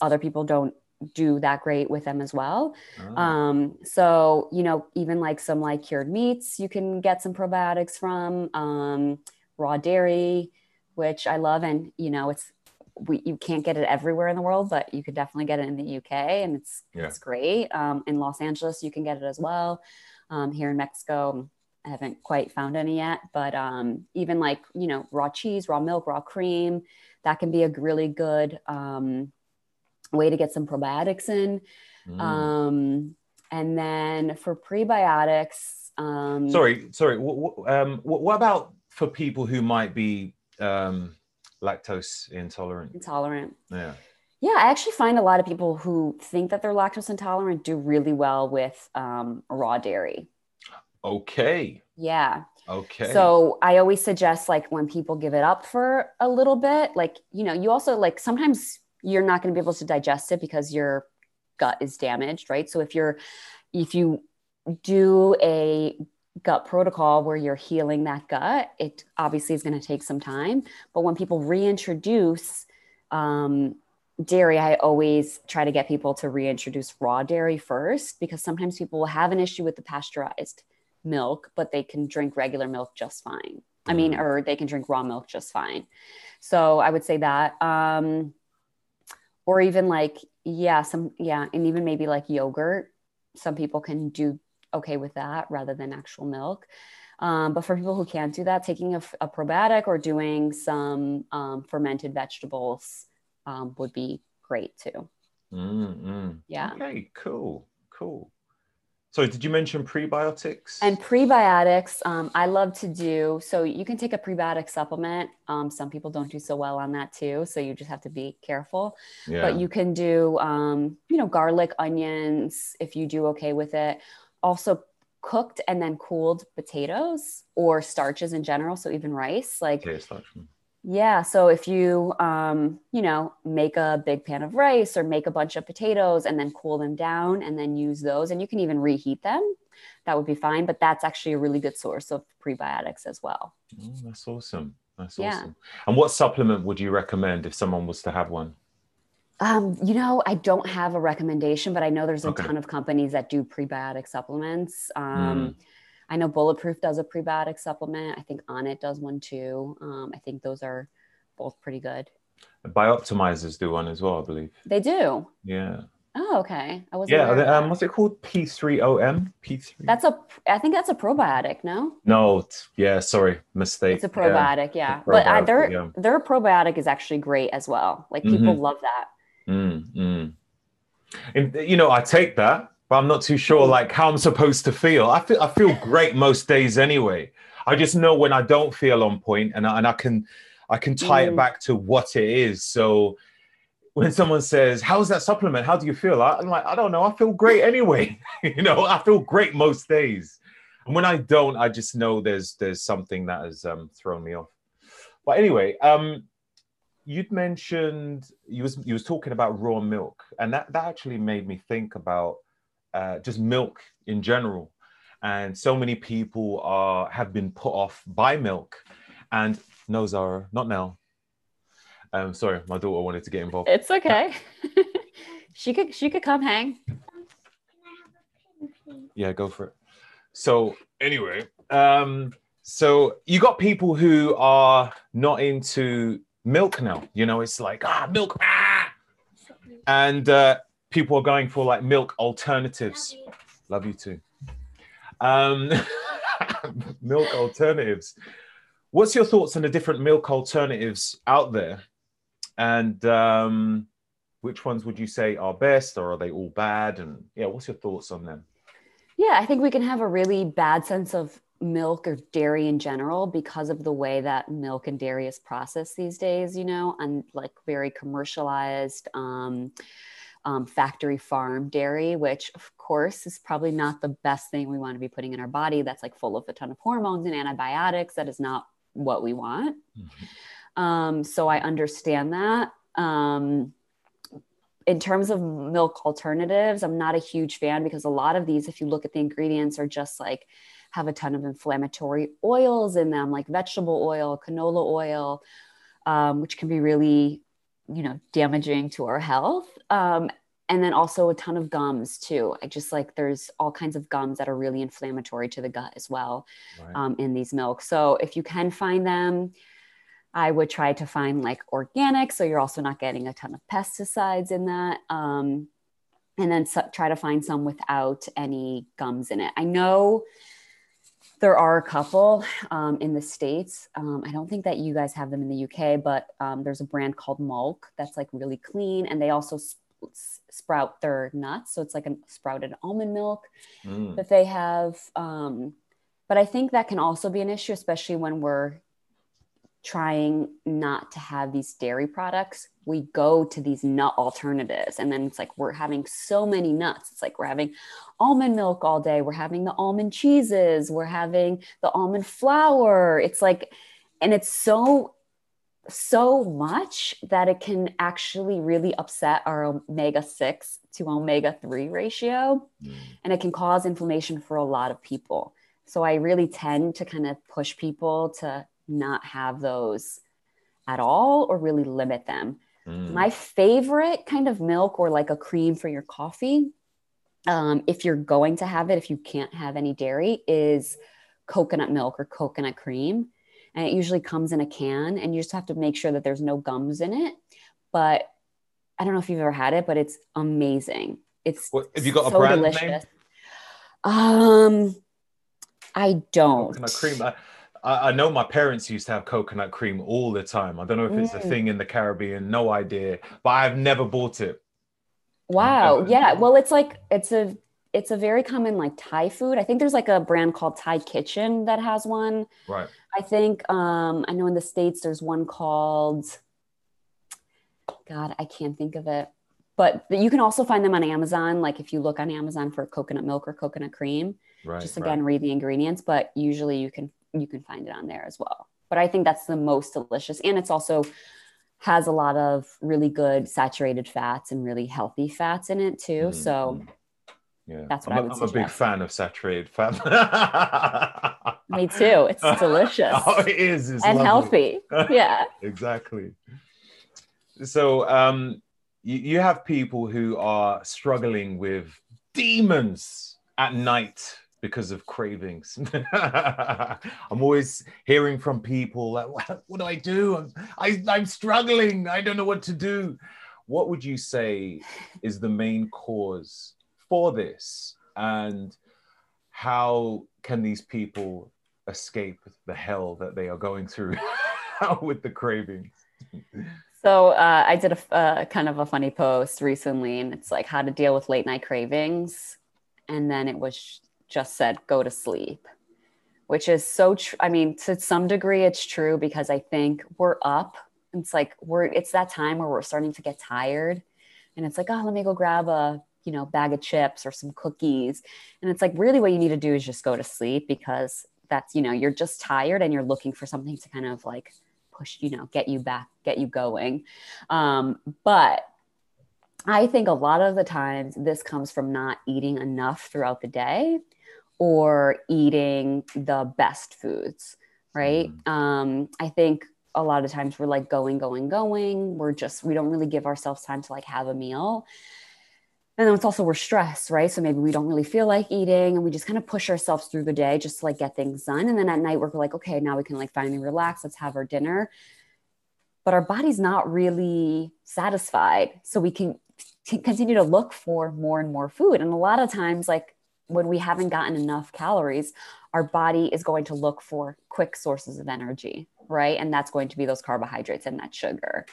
other people don't do that great with them as well oh. um, so you know even like some like cured meats you can get some probiotics from um, raw dairy which i love and you know it's we, you can't get it everywhere in the world, but you could definitely get it in the UK, and it's yeah. it's great. Um, in Los Angeles, you can get it as well. Um, here in Mexico, I haven't quite found any yet, but um, even like, you know, raw cheese, raw milk, raw cream, that can be a really good um, way to get some probiotics in. Mm. Um, and then for prebiotics, um, sorry, sorry. What, um, what, about for people who might be um, lactose intolerant? Intolerant. Yeah. Yeah, I actually find a lot of people who think that they're lactose intolerant do really well with um, raw dairy. Okay. Yeah. Okay. So I always suggest like when people give it up for a little bit, like, you know, you also like sometimes you're not going to be able to digest it because your gut is damaged, right? So if you're, if you do a gut protocol where you're healing that gut, it obviously is going to take some time. But when people reintroduce, um, dairy, I always try to get people to reintroduce raw dairy first because sometimes people will have an issue with the pasteurized milk, but they can drink regular milk just fine. I mean, mm. or they can drink raw milk just fine. So I would say that. Um, or even like, yeah, some, yeah, and even maybe like yogurt. Some people can do okay with that rather than actual milk. Um, but for people who can't do that, taking a, a probiotic or doing some um, fermented vegetables um, would be great too. Mm-hmm. Yeah. Okay, cool, cool. So, did you mention prebiotics? And prebiotics, um, I love to do. So, you can take a prebiotic supplement. Um, some people don't do so well on that too. So, you just have to be careful. Yeah. But you can do, um, you know, garlic, onions, if you do okay with it. Also, cooked and then cooled potatoes or starches in general. So, even rice. Like, okay. Yeah. So if you, um, you know, make a big pan of rice or make a bunch of potatoes and then cool them down and then use those, and you can even reheat them, that would be fine. But that's actually a really good source of prebiotics as well. Oh, that's awesome. That's yeah. awesome. And what supplement would you recommend if someone was to have one? Um, you know, I don't have a recommendation, but I know there's a okay. ton of companies that do prebiotic supplements. Um, mm I know Bulletproof does a prebiotic supplement. I think Onnit does one too. Um, I think those are both pretty good. Bioptimizers do one as well, I believe. They do. Yeah. Oh, okay. I was Yeah. Um, what's it called? P3OM. P3. That's a. I think that's a probiotic. No. No. yeah. Sorry, mistake. It's a probiotic. Yeah, yeah. A probiotic, but uh, their yeah. their probiotic is actually great as well. Like people mm-hmm. love that. Mm, mm. And, you know, I take that but I'm not too sure like how I'm supposed to feel. I feel I feel great most days anyway. I just know when I don't feel on point and I, and I can I can tie mm. it back to what it is. So when someone says, "How's that supplement? How do you feel?" I'm like, "I don't know. I feel great anyway." you know, I feel great most days. And when I don't, I just know there's there's something that has um, thrown me off. But anyway, um, you'd mentioned you was you was talking about raw milk, and that that actually made me think about uh, just milk in general. And so many people are have been put off by milk. And no, Zara, not now. Um, sorry, my daughter wanted to get involved. It's okay. she could she could come hang. Yeah, go for it. So anyway, um, so you got people who are not into milk now. You know, it's like ah milk, ah! and uh, people are going for like milk alternatives. Love you, Love you too. Um, milk alternatives. What's your thoughts on the different milk alternatives out there? And um, which ones would you say are best or are they all bad and yeah what's your thoughts on them yeah i think we can have a really bad sense of milk or dairy in general because of the way that milk and dairy is processed these days you know and like very commercialized um, um, factory farm dairy which of course is probably not the best thing we want to be putting in our body that's like full of a ton of hormones and antibiotics. That is not what we want. Mm-hmm. um, so i understand that. Um, in terms of milk alternatives, I'm not a huge fan because a lot of these, if you look at the ingredients, are just like have a ton of inflammatory oils in them, like vegetable oil, canola oil, um, which can be really, you know, damaging to our health. Um, and then also a ton of gums too. I just like there's all kinds of gums that are really inflammatory to the gut as well right. um, in these milks. So if you can find them, I would try to find like organic, so you're also not getting a ton of pesticides in that. Um, and then so, try to find some without any gums in it. I know there are a couple um, in the states. Um, I don't think that you guys have them in the UK, but um, there's a brand called Malk that's like really clean, and they also sp- sprout their nuts, so it's like a sprouted almond milk mm. that they have. Um, but I think that can also be an issue, especially when we're trying not to have these dairy products, we go to these nut alternatives. And then it's like we're having so many nuts. It's like we're having almond milk all day, we're having the almond cheeses, we're having the almond flour. It's like, and it's so so much that it can actually really upset our omega 6 to omega 3 ratio mm. and it can cause inflammation for a lot of people so i really tend to kind of push people to not have those at all or really limit them. Mm. My favorite kind of milk or like a cream for your coffee, um, if you're going to have it, if you can't have any dairy, is coconut milk or coconut cream. And it usually comes in a can, and you just have to make sure that there's no gums in it. But I don't know if you've ever had it, but it's amazing. It's what, have you got so a brand delicious. name? Um, I don't. Coconut cream. I, I, know my parents used to have coconut cream all the time. I don't know if it's mm. a thing in the Caribbean, no idea, but I've never bought it. Wow. Yeah. Well, it's like it's a it's a very common like Thai food. I think there's like a brand called Thai Kitchen that has one. Right. I think um, I know in the states there's one called. God, I can't think of it. But you can also find them on Amazon. Like if you look on Amazon for coconut milk or coconut cream, right, just again right. read the ingredients. But usually you can you can find it on there as well. But I think that's the most delicious. And it's also has a lot of really good saturated fats and really healthy fats in it too. Mm-hmm. So yeah, that's what I'm, I would I'm suggest. a big fan of saturated fat. Me too. It's delicious. oh, it is. It's and lovely. healthy. Yeah. exactly. So um, you, you have people who are struggling with demons at night because of cravings. I'm always hearing from people like, what, what do I do? I'm, I, I'm struggling. I don't know what to do. What would you say is the main cause for this? And how can these people escape the hell that they are going through with the cravings? So uh, I did a uh, kind of a funny post recently, and it's like how to deal with late night cravings. And then it was just said go to sleep which is so tr- i mean to some degree it's true because i think we're up. It's like we're it's that time where we're starting to get tired. And it's like oh let me go grab a you know bag of chips or some cookies. And it's like really what you need to do is just go to sleep because that's you know you're just tired and you're looking for something to kind of like push you know get you back get you going. Um, but I think a lot of the times this comes from not eating enough throughout the day or eating the best foods, right? Mm. Um, I think a lot of times we're like going, going, going. We're just, we don't really give ourselves time to like have a meal. And then it's also we're stressed, right? So maybe we don't really feel like eating and we just kind of push ourselves through the day just to like get things done. And then at night we're like, okay, now we can like finally relax. Let's have our dinner. But our body's not really satisfied. So we can t- continue to look for more and more food. And a lot of times, like when we haven't gotten enough calories, our body is going to look for quick sources of energy, right? And that's going to be those carbohydrates and that sugar.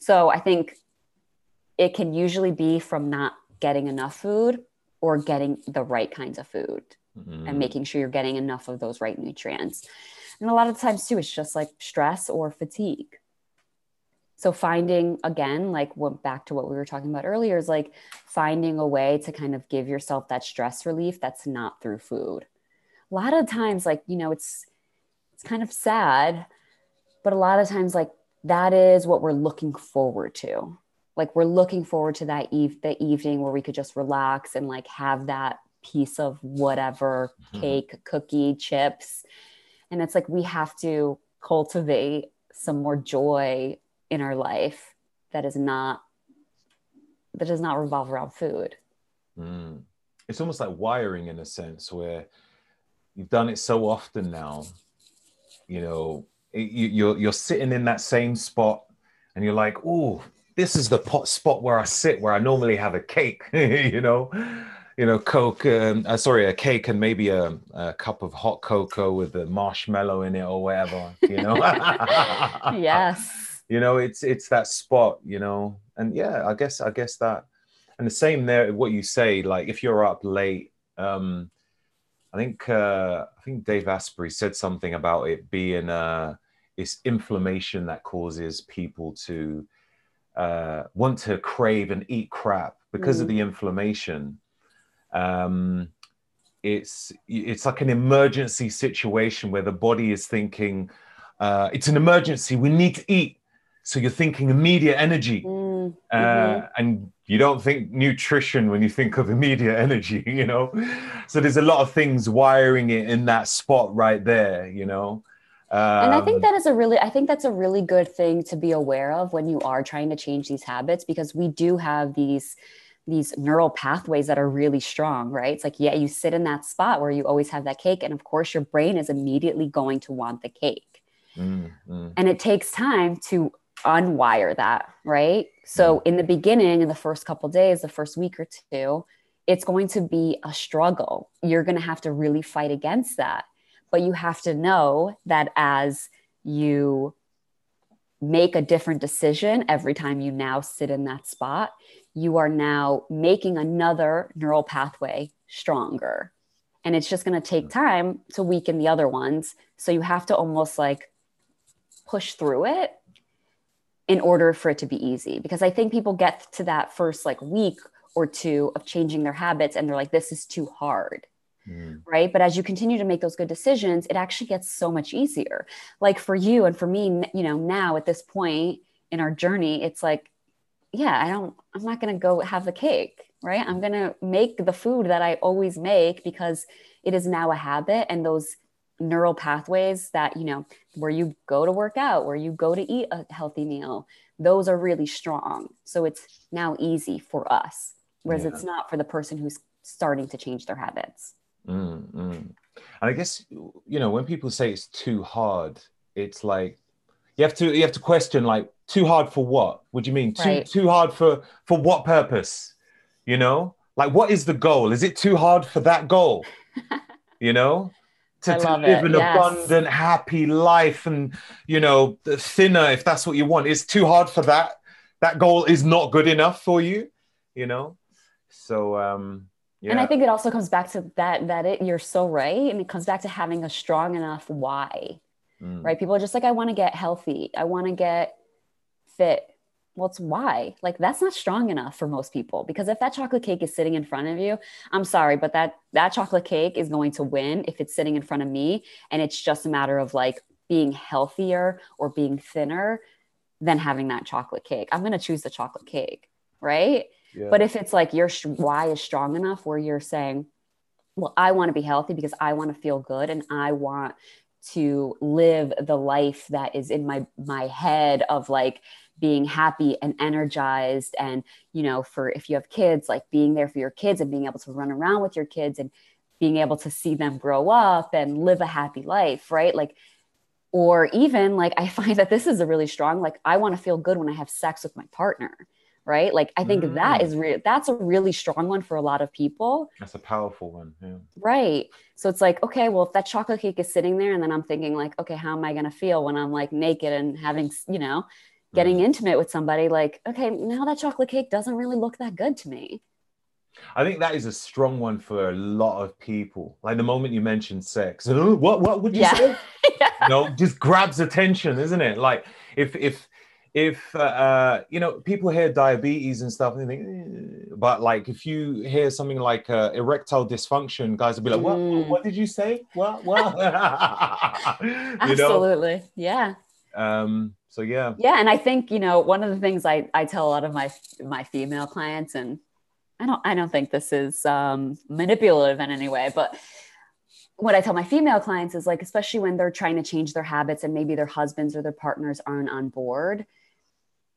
So I think it can usually be from not getting enough food or getting the right kinds of food Mm. and making sure you're getting enough of those right nutrients. And a lot of times too, it's just like stress or fatigue. So finding again, like what back to what we were talking about earlier, is like finding a way to kind of give yourself that stress relief that's not through food. A lot of times, like, you know, it's it's kind of sad, but a lot of times, like that is what we're looking forward to. Like we're looking forward to that eve the evening where we could just relax and like have that piece of whatever Mhm. cake, cookie, chips. And it's like we have to cultivate some more joy in our life that is not that does not revolve around food. Mm. It's almost like wiring in a sense where you've done it so often now, you know, you, you're, you're sitting in that same spot and you're like, oh, this is the pot spot where I sit, where I normally have a cake, you know, you know, Coke, um, uh, sorry, a cake and maybe a, a cup of hot cocoa with the marshmallow in it or whatever, you know? yes. You know it's it's that spot you know? And yeah i guess i guess that and the same there what you say like if you're up late um i think uh i think dave asprey said something about it being uh it's inflammation that causes people to uh want to crave and eat crap because of Mm. the inflammation. Um it's it's like an emergency situation where the body is thinking uh, it's an emergency we need to eat so you're thinking immediate energy Mm, uh, mhm. and you don't think nutrition when you think of immediate energy you know so there's a lot of things wiring it in that spot right there you know and I think Um, that is a really, I think that's a really good thing to be aware of when you are trying to change these habits because we do have these these neural pathways that are really strong, right? It's like, yeah, you sit in that spot where you always have that cake, and of course, your brain is immediately going to want the cake. mm, mm, And it takes time to unwire that, right? So mm-hmm. in the beginning, in the first couple days, the first week or two, it's going to be a struggle. You're going to have to really fight against that. But you have to know that as you make a different decision every time you now sit in that spot, you are now making another neural pathway stronger. And it's just going to take mm-hmm. time to weaken the other ones. So you have to almost like push through it in order for it to be easy. Because I think people get to that first like week or two of changing their habits and they're like, this is too hard. Mm, right? But as you continue to make those good decisions it actually gets so much easier. Like for you and for me you know now at this point in our journey it's like yeah i don't i'm not going to go have the cake right? I'm going to make the food that i always make because it is now a habit and those neural pathways that you know where you go to work out where you go to eat a healthy meal those are really strong. So it's now easy for us whereas Yeah. it's not for the person who's starting to change their habits. Mm, mm. and i guess you know when people say it's too hard it's like you have to you have to question like too hard for what? What do you mean? Too Right. too hard for for what purpose? You know? Like what is the goal? Is it too hard for that goal? You know to, to live it, an yes. abundant happy life and you know thinner if that's what you want it's too hard for that that goal is not good enough for you you know so um yeah And I think it also comes back to that that it you're so right. And it comes back to having a strong enough why. Mm, Right. People are just like, I want to get healthy. I want to get fit. Well, it's why. Like that's not strong enough for most people. Because if that chocolate cake is sitting in front of you, I'm sorry, but that that chocolate cake is going to win if it's sitting in front of me. And it's just a matter of like being healthier or being thinner than having that chocolate cake. I'm gonna choose the chocolate cake. Right. yeah. But if it's like your why is strong enough where you're saying, well, I want to be healthy because I want to feel good and I want to live the life that is in my my head of like being happy and energized and you know for if you have kids like being there for your kids and being able to run around with your kids and being able to see them grow up and live a happy life right? Like or even like i find that this is a really strong like i want to feel good when i have sex with my partner right? Like i think that Mm. is real that's a really strong one for a lot of people. That's a powerful one yeah. Right. So it's like okay well if that chocolate cake is sitting there and then i'm thinking like okay how am i going to feel when i'm like naked and having you know getting intimate with somebody like okay now that chocolate cake doesn't really look that good to me I think that is a strong one for a lot of people. Like the moment you mentioned sex, what what would you Yeah. say? yeah. no, just grabs attention, isn't it? Like if if if uh, uh, you know people hear diabetes and stuff, and they think, "Eh," but like if you hear something like uh, erectile dysfunction, guys will be like, "What? Mm. What did you say? What? What?" you know. absolutely yeah Um. So yeah. yeah and i think you know one of the things i i tell a lot of my my female clients and i don't i don't think this is um manipulative in any way but what i tell my female clients is like especially when they're trying to change their habits and maybe their husbands or their partners aren't on board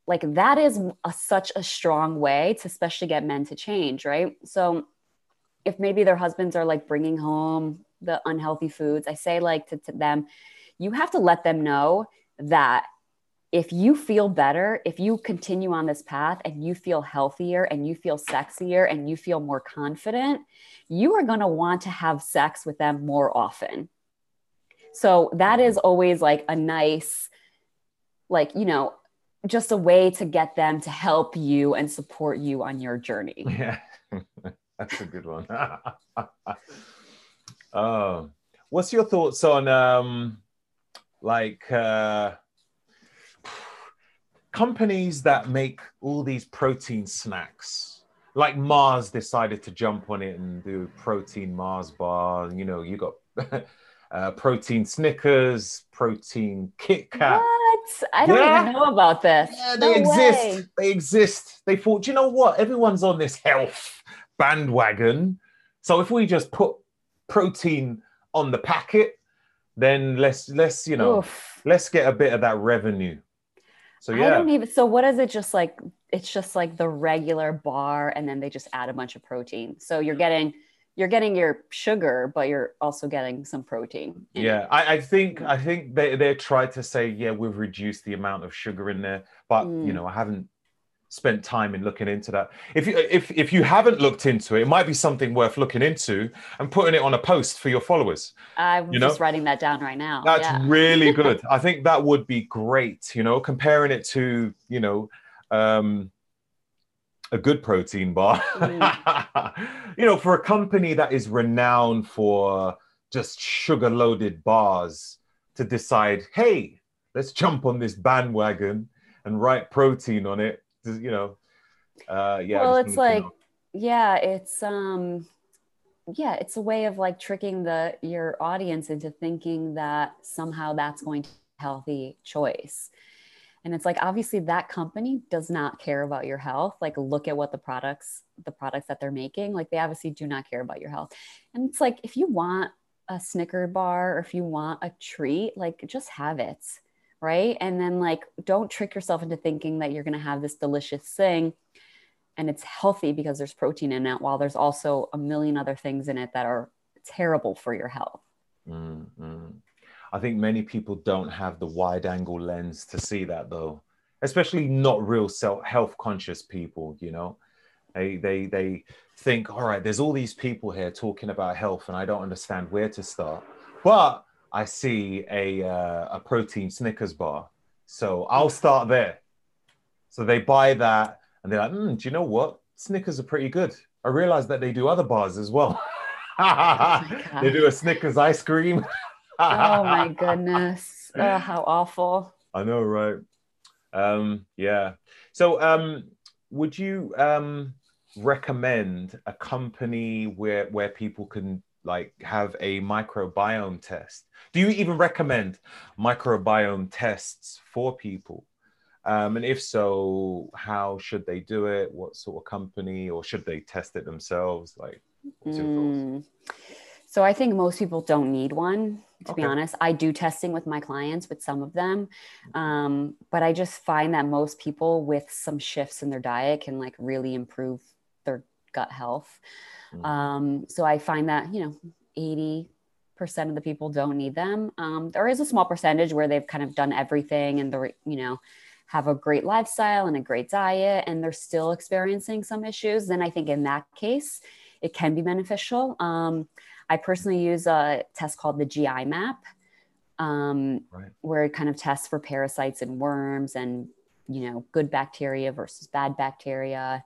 like that is a, such a strong way to especially get men to change right so if maybe their husbands are like bringing home the unhealthy foods i say like to, to them you have to let them know that if you feel better, if you continue on this path and you feel healthier and you feel sexier and you feel more confident, you are going to want to have sex with them more often. So that is always like a nice, like, you know, just a way to get them to help you and support you on your journey. Yeah, that's a good one. oh, what's your thoughts on um, like uh, companies that make all these protein snacks? Like Mars decided to jump on it and do protein Mars bar. You know, you got uh, protein Snickers, protein Kit Kat. What? I don't Yeah. even know about this. Yeah, they No exist. way. They exist. They thought, you know what? Everyone's on this health bandwagon. So if we just put protein on the packet, then let's let's you know Oof. let's get a bit of that revenue. So I don't even. So what is it? Just like it's just like the regular bar, and then they just add a bunch of protein. So you're getting you're getting your sugar, but you're also getting some protein. yeah. I, I think I think they they tried to say yeah we've reduced the amount of sugar in there, but you Mm. know I haven't spent time in looking into that. If you if if you haven't looked into it, it might be something worth looking into and putting it on a post for your followers. I'm You just writing that down right now. That's yeah. really good. I think that would be great, you know, comparing it to, you know, um, a good protein bar. you know, for a company that is renowned for just sugar loaded bars to decide, hey, let's jump on this bandwagon and write protein on it, you know. Uh, yeah. Well, it's like know. yeah, it's um yeah, it's a way of like tricking the your audience into thinking that somehow that's going to be a healthy choice. And it's like obviously that company does not care about your health. Like look at what the products the products that they're making, like they obviously do not care about your health. And it's like if you want a Snicker bar or if you want a treat, like just have it. Right. And then like don't trick yourself into thinking that you're gonna have this delicious thing and it's healthy because there's protein in it while there's also a million other things in it that are terrible for your health Mm, mm. I think many people don't have the wide angle lens to see that though, especially not real self health conscious people, you know. They they they think, all right, there's all these people here talking about health and I don't understand where to start. But I see a uh, a protein Snickers bar. So I'll start there. So they buy that and they're like, mm, do you know what? Snickers are pretty good. I realize that they do other bars as well. God. they do a Snickers ice cream. oh my goodness oh how awful I know, right? Um, yeah. So, um, would you um, recommend a company where where people can like have a microbiome test? Do you even recommend microbiome tests for people? Um, and if so, how should they do it? What sort of company, or should they test it themselves? Like, what's your thoughts? Mm. so i think most people don't need one to be honest i do testing with my clients with some of them um, but i just find that most people with some shifts in their diet can like really improve gut health Mm. Um, so I find that, you know, 80% of the people don't need them. Um, there is a small percentage where they've kind of done everything and they're, you know, have a great lifestyle and a great diet and they're still experiencing some issues. Then I think in that case, it can be beneficial. Um, I personally use a test called the GI map, um, Right. where it kind of tests for parasites and worms and you know, good bacteria versus bad bacteria.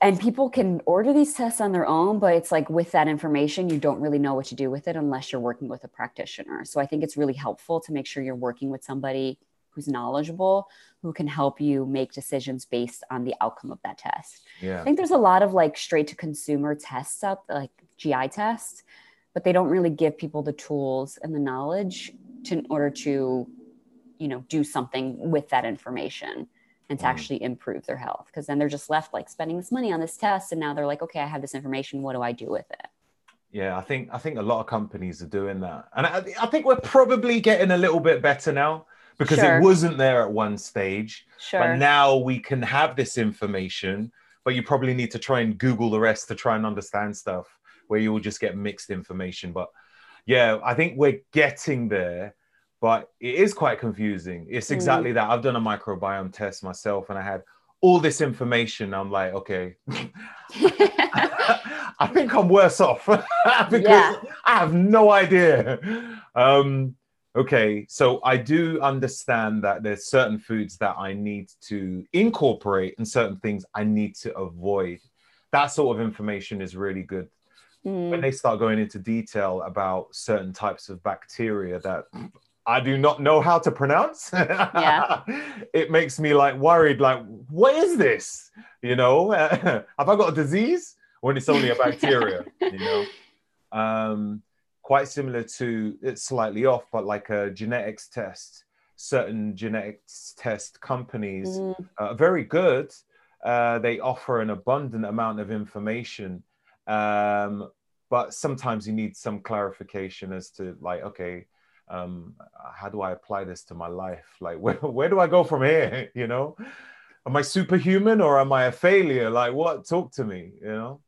And people can order these tests on their own, but it's like with that information, you don't really know what to do with it unless you're working with a practitioner. So I think it's really helpful to make sure you're working with somebody who's knowledgeable who can help you make decisions based on the outcome of that test. Yeah. I think there's a lot of like straight to consumer tests up, like GI tests, but they don't really give people the tools and the knowledge to, in order to, you know, do something with that information and to Mm. actually improve their health. Because then they're just left like spending this money on this test, and now they're like, okay, I have this information. What do I do with it? Yeah, I think I think a lot of companies are doing that, and I, I think we're probably getting a little bit better now because Sure. it wasn't there at one stage. Sure. But now we can have this information, but you probably need to try and Google the rest to try and understand stuff where you will just get mixed information. But yeah, I think we're getting there, but it is quite confusing. It's Mm. exactly that. I've done a microbiome test myself and I had all this information. I'm like, okay, I think I'm worse off because Yeah. I have no idea. Um, okay, so I do understand that there's certain foods that I need to incorporate and certain things I need to avoid. That sort of information is really good. Mm. When they start going into detail about certain types of bacteria that I do not know how to pronounce, Yeah. it makes me like worried. Like, what is this? You know, have I got a disease? When it's only a bacteria, you know. Um, quite similar to it's slightly off, but like a genetics test. Certain genetics test companies Mm. uh, very good. Uh, they offer an abundant amount of information, um, but sometimes you need some clarification as to like, okay, um, how do I apply this to my life? Like, where, where do I go from here? You know, am I superhuman or am I a failure? Like, what? Talk to me. You know.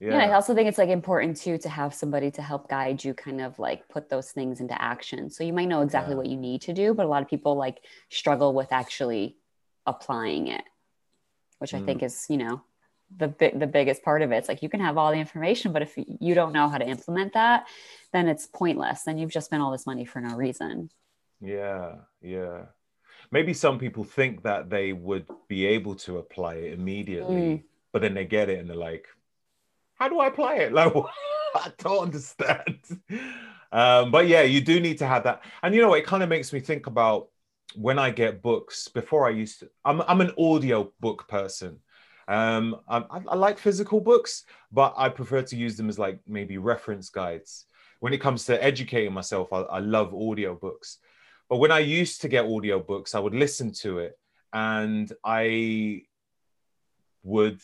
Yeah. I also think it's like important too to have somebody to help guide you, kind of like put those things into action. So you might know exactly Yeah. what you need to do, but a lot of people like struggle with actually applying it, which I Mm. think is, you know, the big the biggest part of it. It's like you can have all the information, but if you don't know how to implement that, then it's pointless. Then you've just spent all this money for no reason. Yeah, yeah. Maybe some people think that they would be able to apply it immediately, but then they get it and they're like, "How do I apply it?" Like, I don't understand. Um, but yeah, you do need to have that. And you know, it kind of makes me think about when I get books. Before I used to, I'm I'm an audio book person. Um, I, I like physical books, but I prefer to use them as like maybe reference guides. When it comes to educating myself, I, I love audio books. But when I used to get audio books, I would listen to it and I would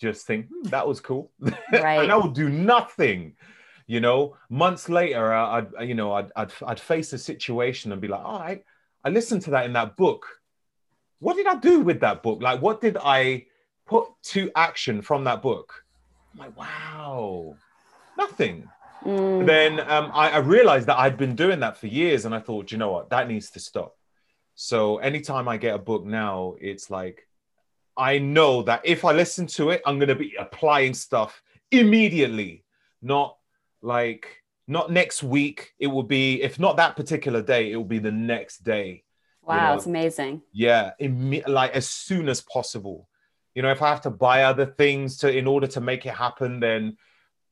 just think, "Hmm, that was cool. Right. and I would do nothing. You know, months later, I- I'd, you know, I'd, I'd, I'd face a situation and be like, all right, I listened to that in that book. What did I do with that book? Like, what did I put to action from that book? I'm like, wow, nothing Mm. then um, I, I realized that I'd been doing that for years, and I thought, you know what, that needs to stop. So anytime I get a book now, it's like I know that if I listen to it, I'm gonna be applying stuff immediately, not like not next week. It will be if not that particular day, it will be the next day. Wow, know, it's amazing. Yeah, like as soon as possible. You know, if I have to buy other things to in order to make it happen, then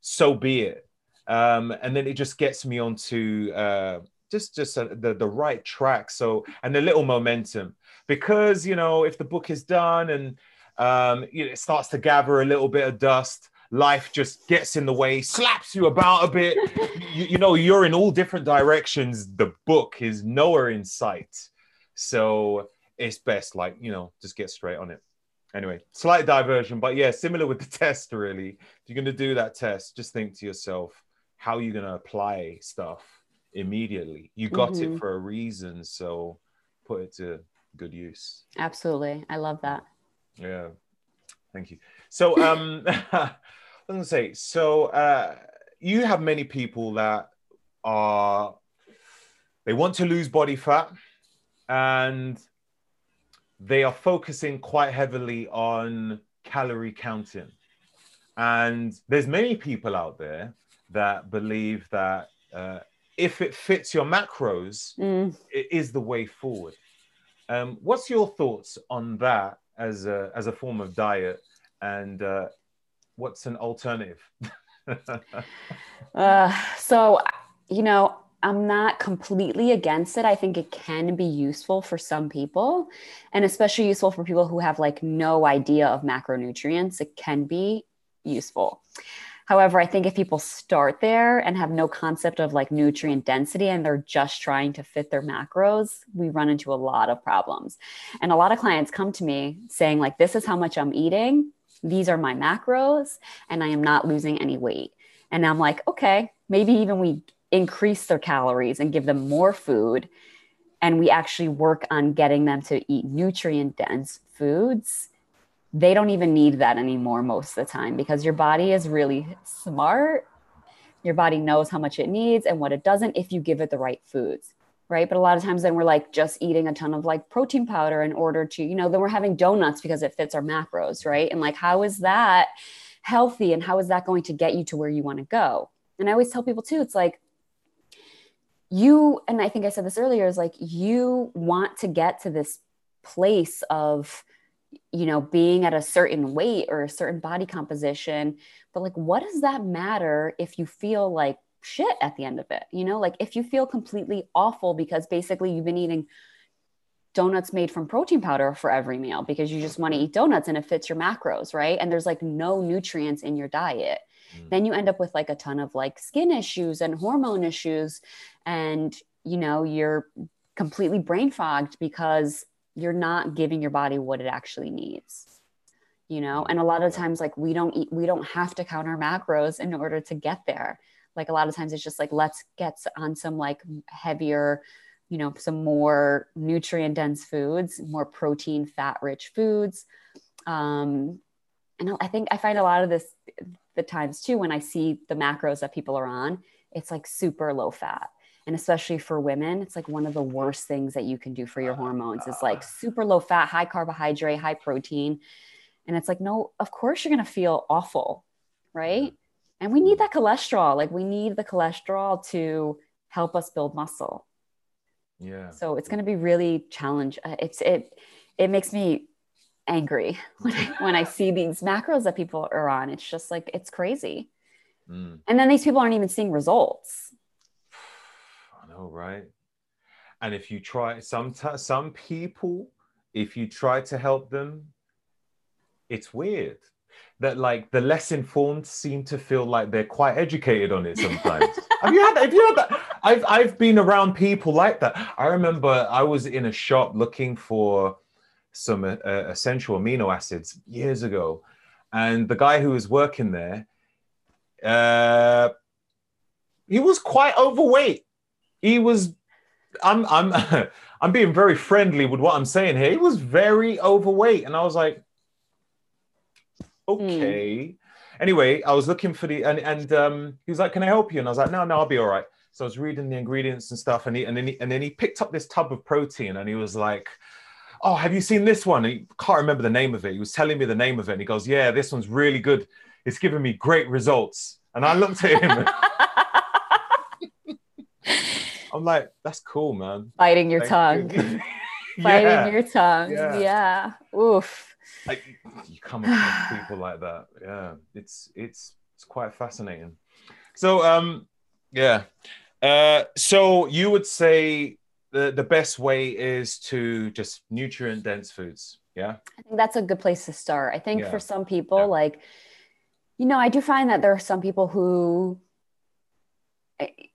so be it. Um, and then it just gets me onto uh, just just uh, the the right track. So and a little momentum because you know if the book is done and um, you know, it starts to gather a little bit of dust. Life just gets in the way, slaps you about a bit. you, you know, you're in all different directions. The book is nowhere in sight. So it's best, like, you know, just get straight on it. Anyway, slight diversion, but yeah, similar with the test, really. If you're going to do that test, just think to yourself, how are you going to apply stuff immediately? You got Mhm. it for a reason. So put it to good use. Absolutely. I love that. Yeah. Thank you. So, um, I was going to say, so uh, you have many people that are, they want to lose body fat and they are focusing quite heavily on calorie counting. And there's many people out there that believe that uh, if it fits your macros, Mm. it is the way forward. Um, what's your thoughts on that as a, as a form of diet? And uh, what's an alternative? uh, so, you know, I'm not completely against it. I think it can be useful for some people, and especially useful for people who have like no idea of macronutrients. It can be useful. However, I think if people start there and have no concept of like nutrient density and they're just trying to fit their macros, we run into a lot of problems. And a lot of clients come to me saying, like, this is how much I'm eating, these are my macros, and I am not losing any weight. And I'm like, okay, maybe even we increase their calories and give them more food. And we actually work on getting them to eat nutrient dense foods. They don't even need that anymore most of the time because your body is really smart. Your body knows how much it needs and what it doesn't if you give it the right foods right? But a lot of times then we're like just eating a ton of like protein powder in order to you know then we're having donuts because it fits our macros right? And like how is that healthy and how is that going to get you to where you want to go? And i always tell people too it's like you and i think i said this earlier is like you want to get to this place of you know being at a certain weight or a certain body composition. But like what does that matter if you feel like shit at the end of it? You know like if you feel completely awful because basically you've been eating donuts made from protein powder for every meal because you just want to eat donuts and it fits your macros right? And there's like no nutrients in your diet Mm. then you end up with like a ton of like skin issues and hormone issues and you know you're completely brain fogged because you're not giving your body what it actually needs you know? And a lot of times like we don't eat we don't have to count our macros in order to get there. Like a lot of times it's just like let's get on some like heavier you know some more nutrient dense foods more protein fat rich foods um and i think i find a lot of this the times too when I see the macros that people are on, it's like super low fat. And especially for women, it's like one of the worst things that you can do for your hormones is like super low fat, high carbohydrate, high protein. And it's like, no, of course you're going to feel awful. Right. And we need that cholesterol. Like we need the cholesterol to help us build muscle. Yeah. So it's going to be really challenge. Uh, it's, it, it makes me angry when I, when I see these macros that people are on. It's just like, it's crazy. Mm. And then these people aren't even seeing results. I know, right? And if you try, some, t- some people, if you try to help them, it's weird that like the less informed seem to feel like they're quite educated on it sometimes. have you had that? Have you had that? I've I've been around people like that. I remember I was in a shop looking for some uh, essential amino acids years ago, and the guy who was working there, uh, he was quite overweight. He was, I'm I'm I'm being very friendly with what I'm saying here. He was very overweight, and I was like, okay. Mm. Anyway, I was looking for the and and um, he was like, "Can I help you?" And I was like, "No, no, I'll be all right." So I was reading the ingredients and stuff, and he and then he, and then he picked up this tub of protein, and he was like, oh, have you seen this one? He can't remember the name of it. He was telling me the name of it. And he goes, yeah, this one's really good. It's giving me great results. And I looked at him. I'm like, that's cool, man. Biting your tongue. Biting yeah. your tongue. Yeah. yeah. Oof. Like, you come across people like that. Yeah. It's it's it's quite fascinating. So um yeah. Uh so you would say the, the best way is to just nutrient dense foods. Yeah. I think that's a good place to start. I think yeah. for some people, yeah. like, you know, I do find that there are some people who,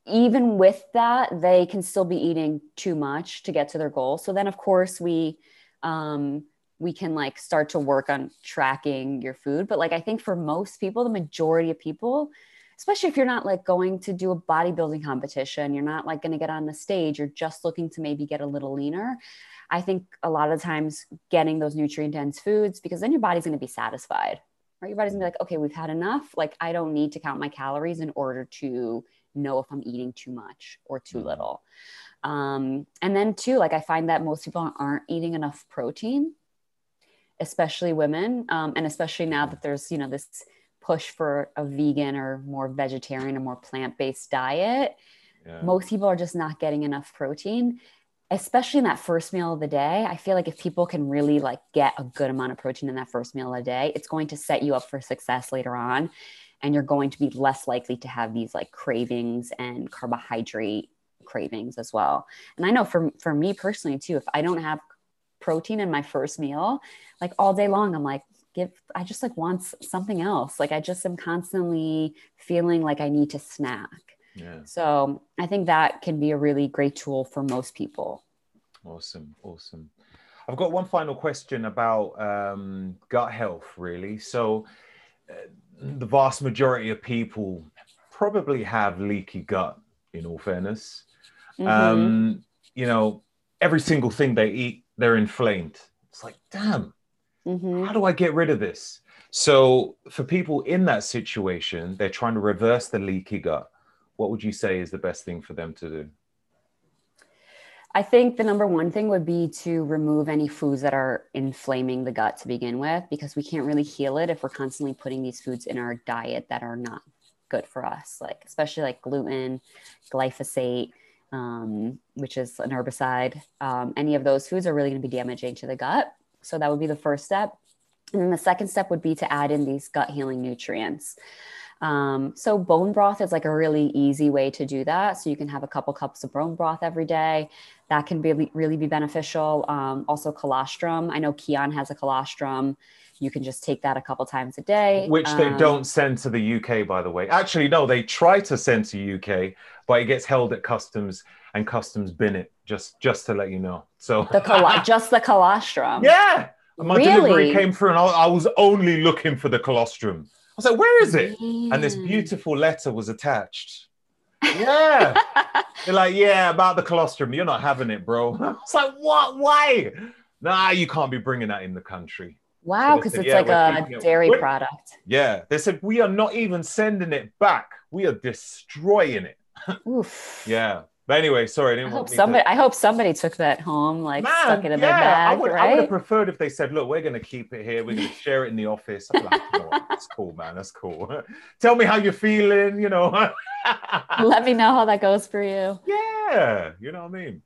even with that, they can still be eating too much to get to their goal. So then, of course, we, um, we can like start to work on tracking your food. But like, I think for most people, the majority of people, especially if you're not like going to do a bodybuilding competition, you're not like going to get on the stage, you're just looking to maybe get a little leaner. I think a lot of times getting those nutrient dense foods because then your body's going to be satisfied, right? Your body's going to be like, okay, we've had enough. Like, I don't need to count my calories in order to know if I'm eating too much or too mm-hmm. little. Um, and then, too, like, I find that most people aren't eating enough protein, especially women. Um, and especially now that there's, you know, this push for a vegan or more vegetarian or more plant-based diet yeah. most people are just not getting enough protein especially in that first meal of the day i feel like if people can really like get a good amount of protein in that first meal of the day it's going to set you up for success later on and you're going to be less likely to have these like cravings and carbohydrate cravings as well and i know for for me personally too if i don't have protein in my first meal like all day long i'm like give i just like want something else like i just am constantly feeling like i need to snack Yeah. so I think that can be a really great tool for most people. Awesome, awesome. I've got one final question about um, gut health, really. So, uh, the vast majority of people probably have leaky gut, in all fairness. Mhm. Um, you know, every single thing they eat, they're inflamed. It's like, damn, Mhm. how do I get rid of this? So, for people in that situation, they're trying to reverse the leaky gut. What would you say is the best thing for them to do? I think the number one thing would be to remove any foods that are inflaming the gut to begin with, because we can't really heal it if we're constantly putting these foods in our diet that are not good for us, like especially like gluten, glyphosate, um, which is an herbicide. Um, any of those foods are really going to be damaging to the gut. So that would be the first step. And then the second step would be to add in these gut healing nutrients. Um, so bone broth is like a really easy way to do that. So you can have a couple cups of bone broth every day. That can really, really be beneficial. Um, also colostrum. I know Kion has a colostrum. You can just take that a couple times a day. Which they Um, don't send to the UK, by the way. Actually, no, they try to send to UK, but it gets held at customs and customs bin it. Just, just to let you know. So The colo- just the colostrum. yeah, my delivery came through, and I, I was only looking for the colostrum. I was like, "Where is it?" And this Mm. beautiful letter was attached. Yeah, they're like, "Yeah, about the colostrum. You're not having it, bro." It's like, "What? Why?" Nah, you can't be bringing that in the country. wow, because said, it's yeah, like a keeping it- dairy product. Yeah, they said we are not even sending it back. We are destroying it. Oof. Yeah. But anyway, sorry, I I didn't hope somebody. to. I hope somebody took that home, like stuck it in their I bag, would, I would have preferred if they said, "Look, we're going to keep it here. We're going to share it in the office." Be like, "Come that's cool, man. That's cool. Tell me how you're feeling. You know." Let me know how that goes for you. yeah, you know what I mean.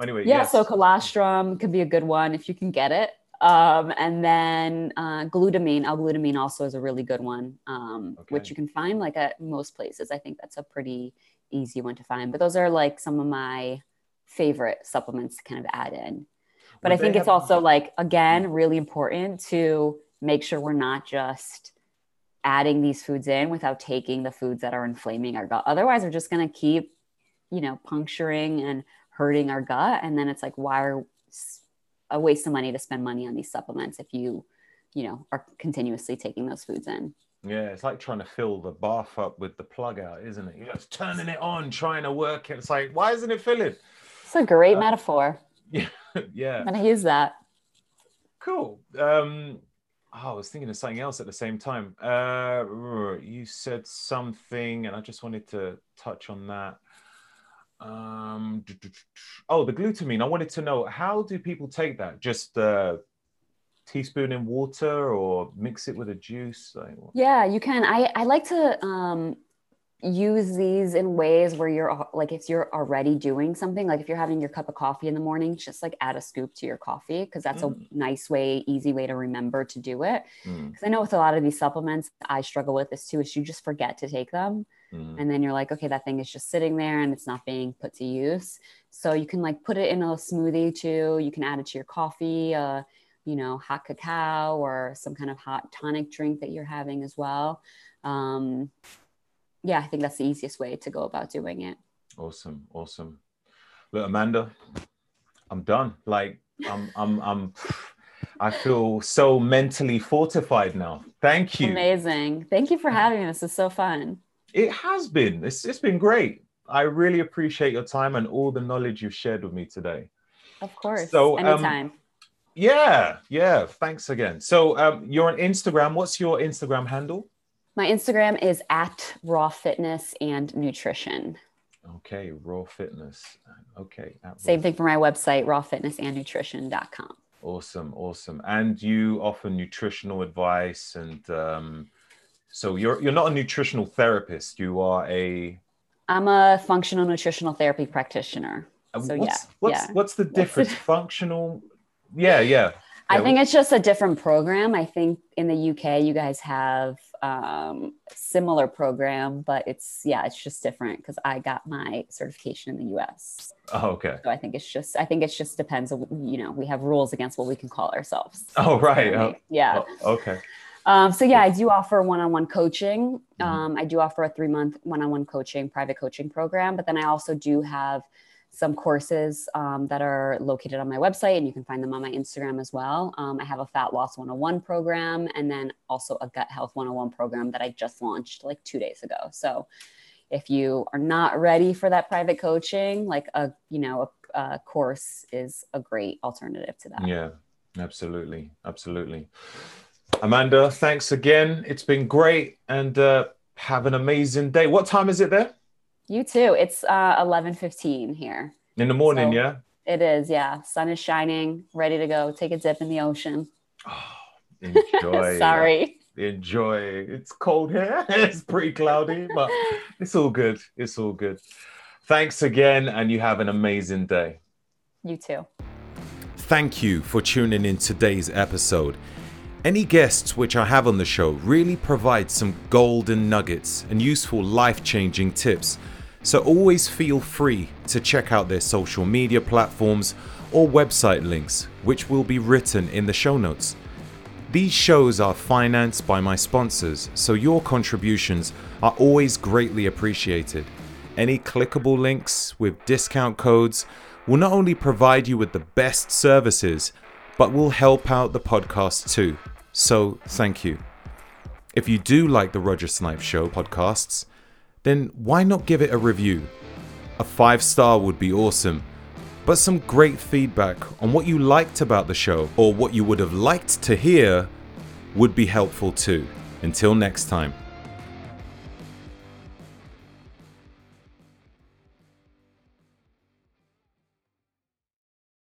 Anyway, Yeah, yes. so colostrum could be a good one if you can get it. Um, and then uh, glutamine, L-glutamine also is a really good one, um, which you can find like at most places. I think that's a pretty easy one to find. But those are like some of my favorite supplements to kind of add in. But I think it's also like again really important to make sure we're not just adding these foods in without taking the foods that are inflaming our gut. Otherwise, we're just going to keep, you know, puncturing and hurting our gut, and then it's like, why are a waste of money to spend money on these supplements if you, you know, are continuously taking those foods in. Yeah, it's like trying to fill the bath up with the plug out, isn't it? You're just turning it on, trying to work it. It's like, why isn't it filling? It's a great Uh, metaphor. yeah. I'm going to use that. Cool. Um, oh, I was thinking of something else at the same time. Uh, you said something, and I just wanted to touch on that. Um, oh, the glutamine. I wanted to know how do people take that? Just a teaspoon in water, or mix it with a juice? Like, Yeah, you can. I, I like to um, use these in ways where you're like, if you're already doing something, like if you're having your cup of coffee in the morning, just like add a scoop to your coffee because that's Mm. a nice way, easy way to remember to do it. Mm, Because I know with a lot of these supplements, I struggle with this too, is you just forget to take them. mm. And then you're like, okay, that thing is just sitting there and it's not being put to use. So you can like put it in a smoothie too. You can add it to your coffee, uh, you know, hot cacao or some kind of hot tonic drink that you're having as well. Um, yeah, I think that's the easiest way to go about doing it. Awesome, awesome. Look, Amanda, I'm done. Like, I'm, I'm, I'm. I feel so mentally fortified now. Thank you. Amazing. Thank you for having me. This is so fun. It has been. It's, it's been great. I really appreciate your time and all the knowledge you've shared with me today. Of course. So, um, Anytime. Yeah, yeah. Thanks again. So, um, you're on Instagram. What's your Instagram handle? My Instagram is at raw fitness and nutrition. Okay, Raw Fitness. Okay, Same thing for my website, rawfitnessandnutrition.com. Awesome, awesome. And you offer nutritional advice, and um, so you're you're not a nutritional therapist. You are a I'm a functional nutritional therapy practitioner. So what's, yeah, what's, yeah. what's the difference? Functional? Yeah, yeah. I think it's just a different program. I think in the UK, you guys have um, similar program, but it's yeah, it's just different because I got my certification in the US. Oh, okay. So I think it's just I think it just depends. on You know, we have rules against what we can call ourselves. Oh, right. Oh, Yeah. oh, okay. Um, so yeah, I do offer one-on-one coaching. Mhm. Um, I do offer a three-month one-on-one coaching, private coaching program. But then I also do have some courses um, that are located on my website, and you can find them on my Instagram as well. Um, I have a Fat Loss 101 program, and then also a Gut Health 101 program that I just launched like two days ago. So if you are not ready for that private coaching, like a you know a, a course is a great alternative to that. Yeah, absolutely. Absolutely. Amanda, thanks again. It's been great and uh, have an amazing day. What time is it there? You too. It's uh, 11:15 here. In the morning, So- yeah? It is, yeah. Sun is shining, ready to go. Take a dip in the ocean. Oh, enjoy. Sorry. Enjoy. It's cold here. it's pretty cloudy, but it's all good. It's all good. Thanks again, and you have an amazing day. You too. Thank you for tuning in today's episode. Any guests which I have on the show really provide some golden nuggets and useful life changing tips. So always feel free to check out their social media platforms or website links, which will be written in the show notes. These shows are financed by my sponsors, so your contributions are always greatly appreciated. Any clickable links with discount codes will not only provide you with the best services, but will help out the podcast too. So, thank you. If you do like the Roger Snipes Show podcasts, then why not give it a review? A five star would be awesome but some great feedback on what you liked about the show or what you would have liked to hear would be helpful too. Until next time.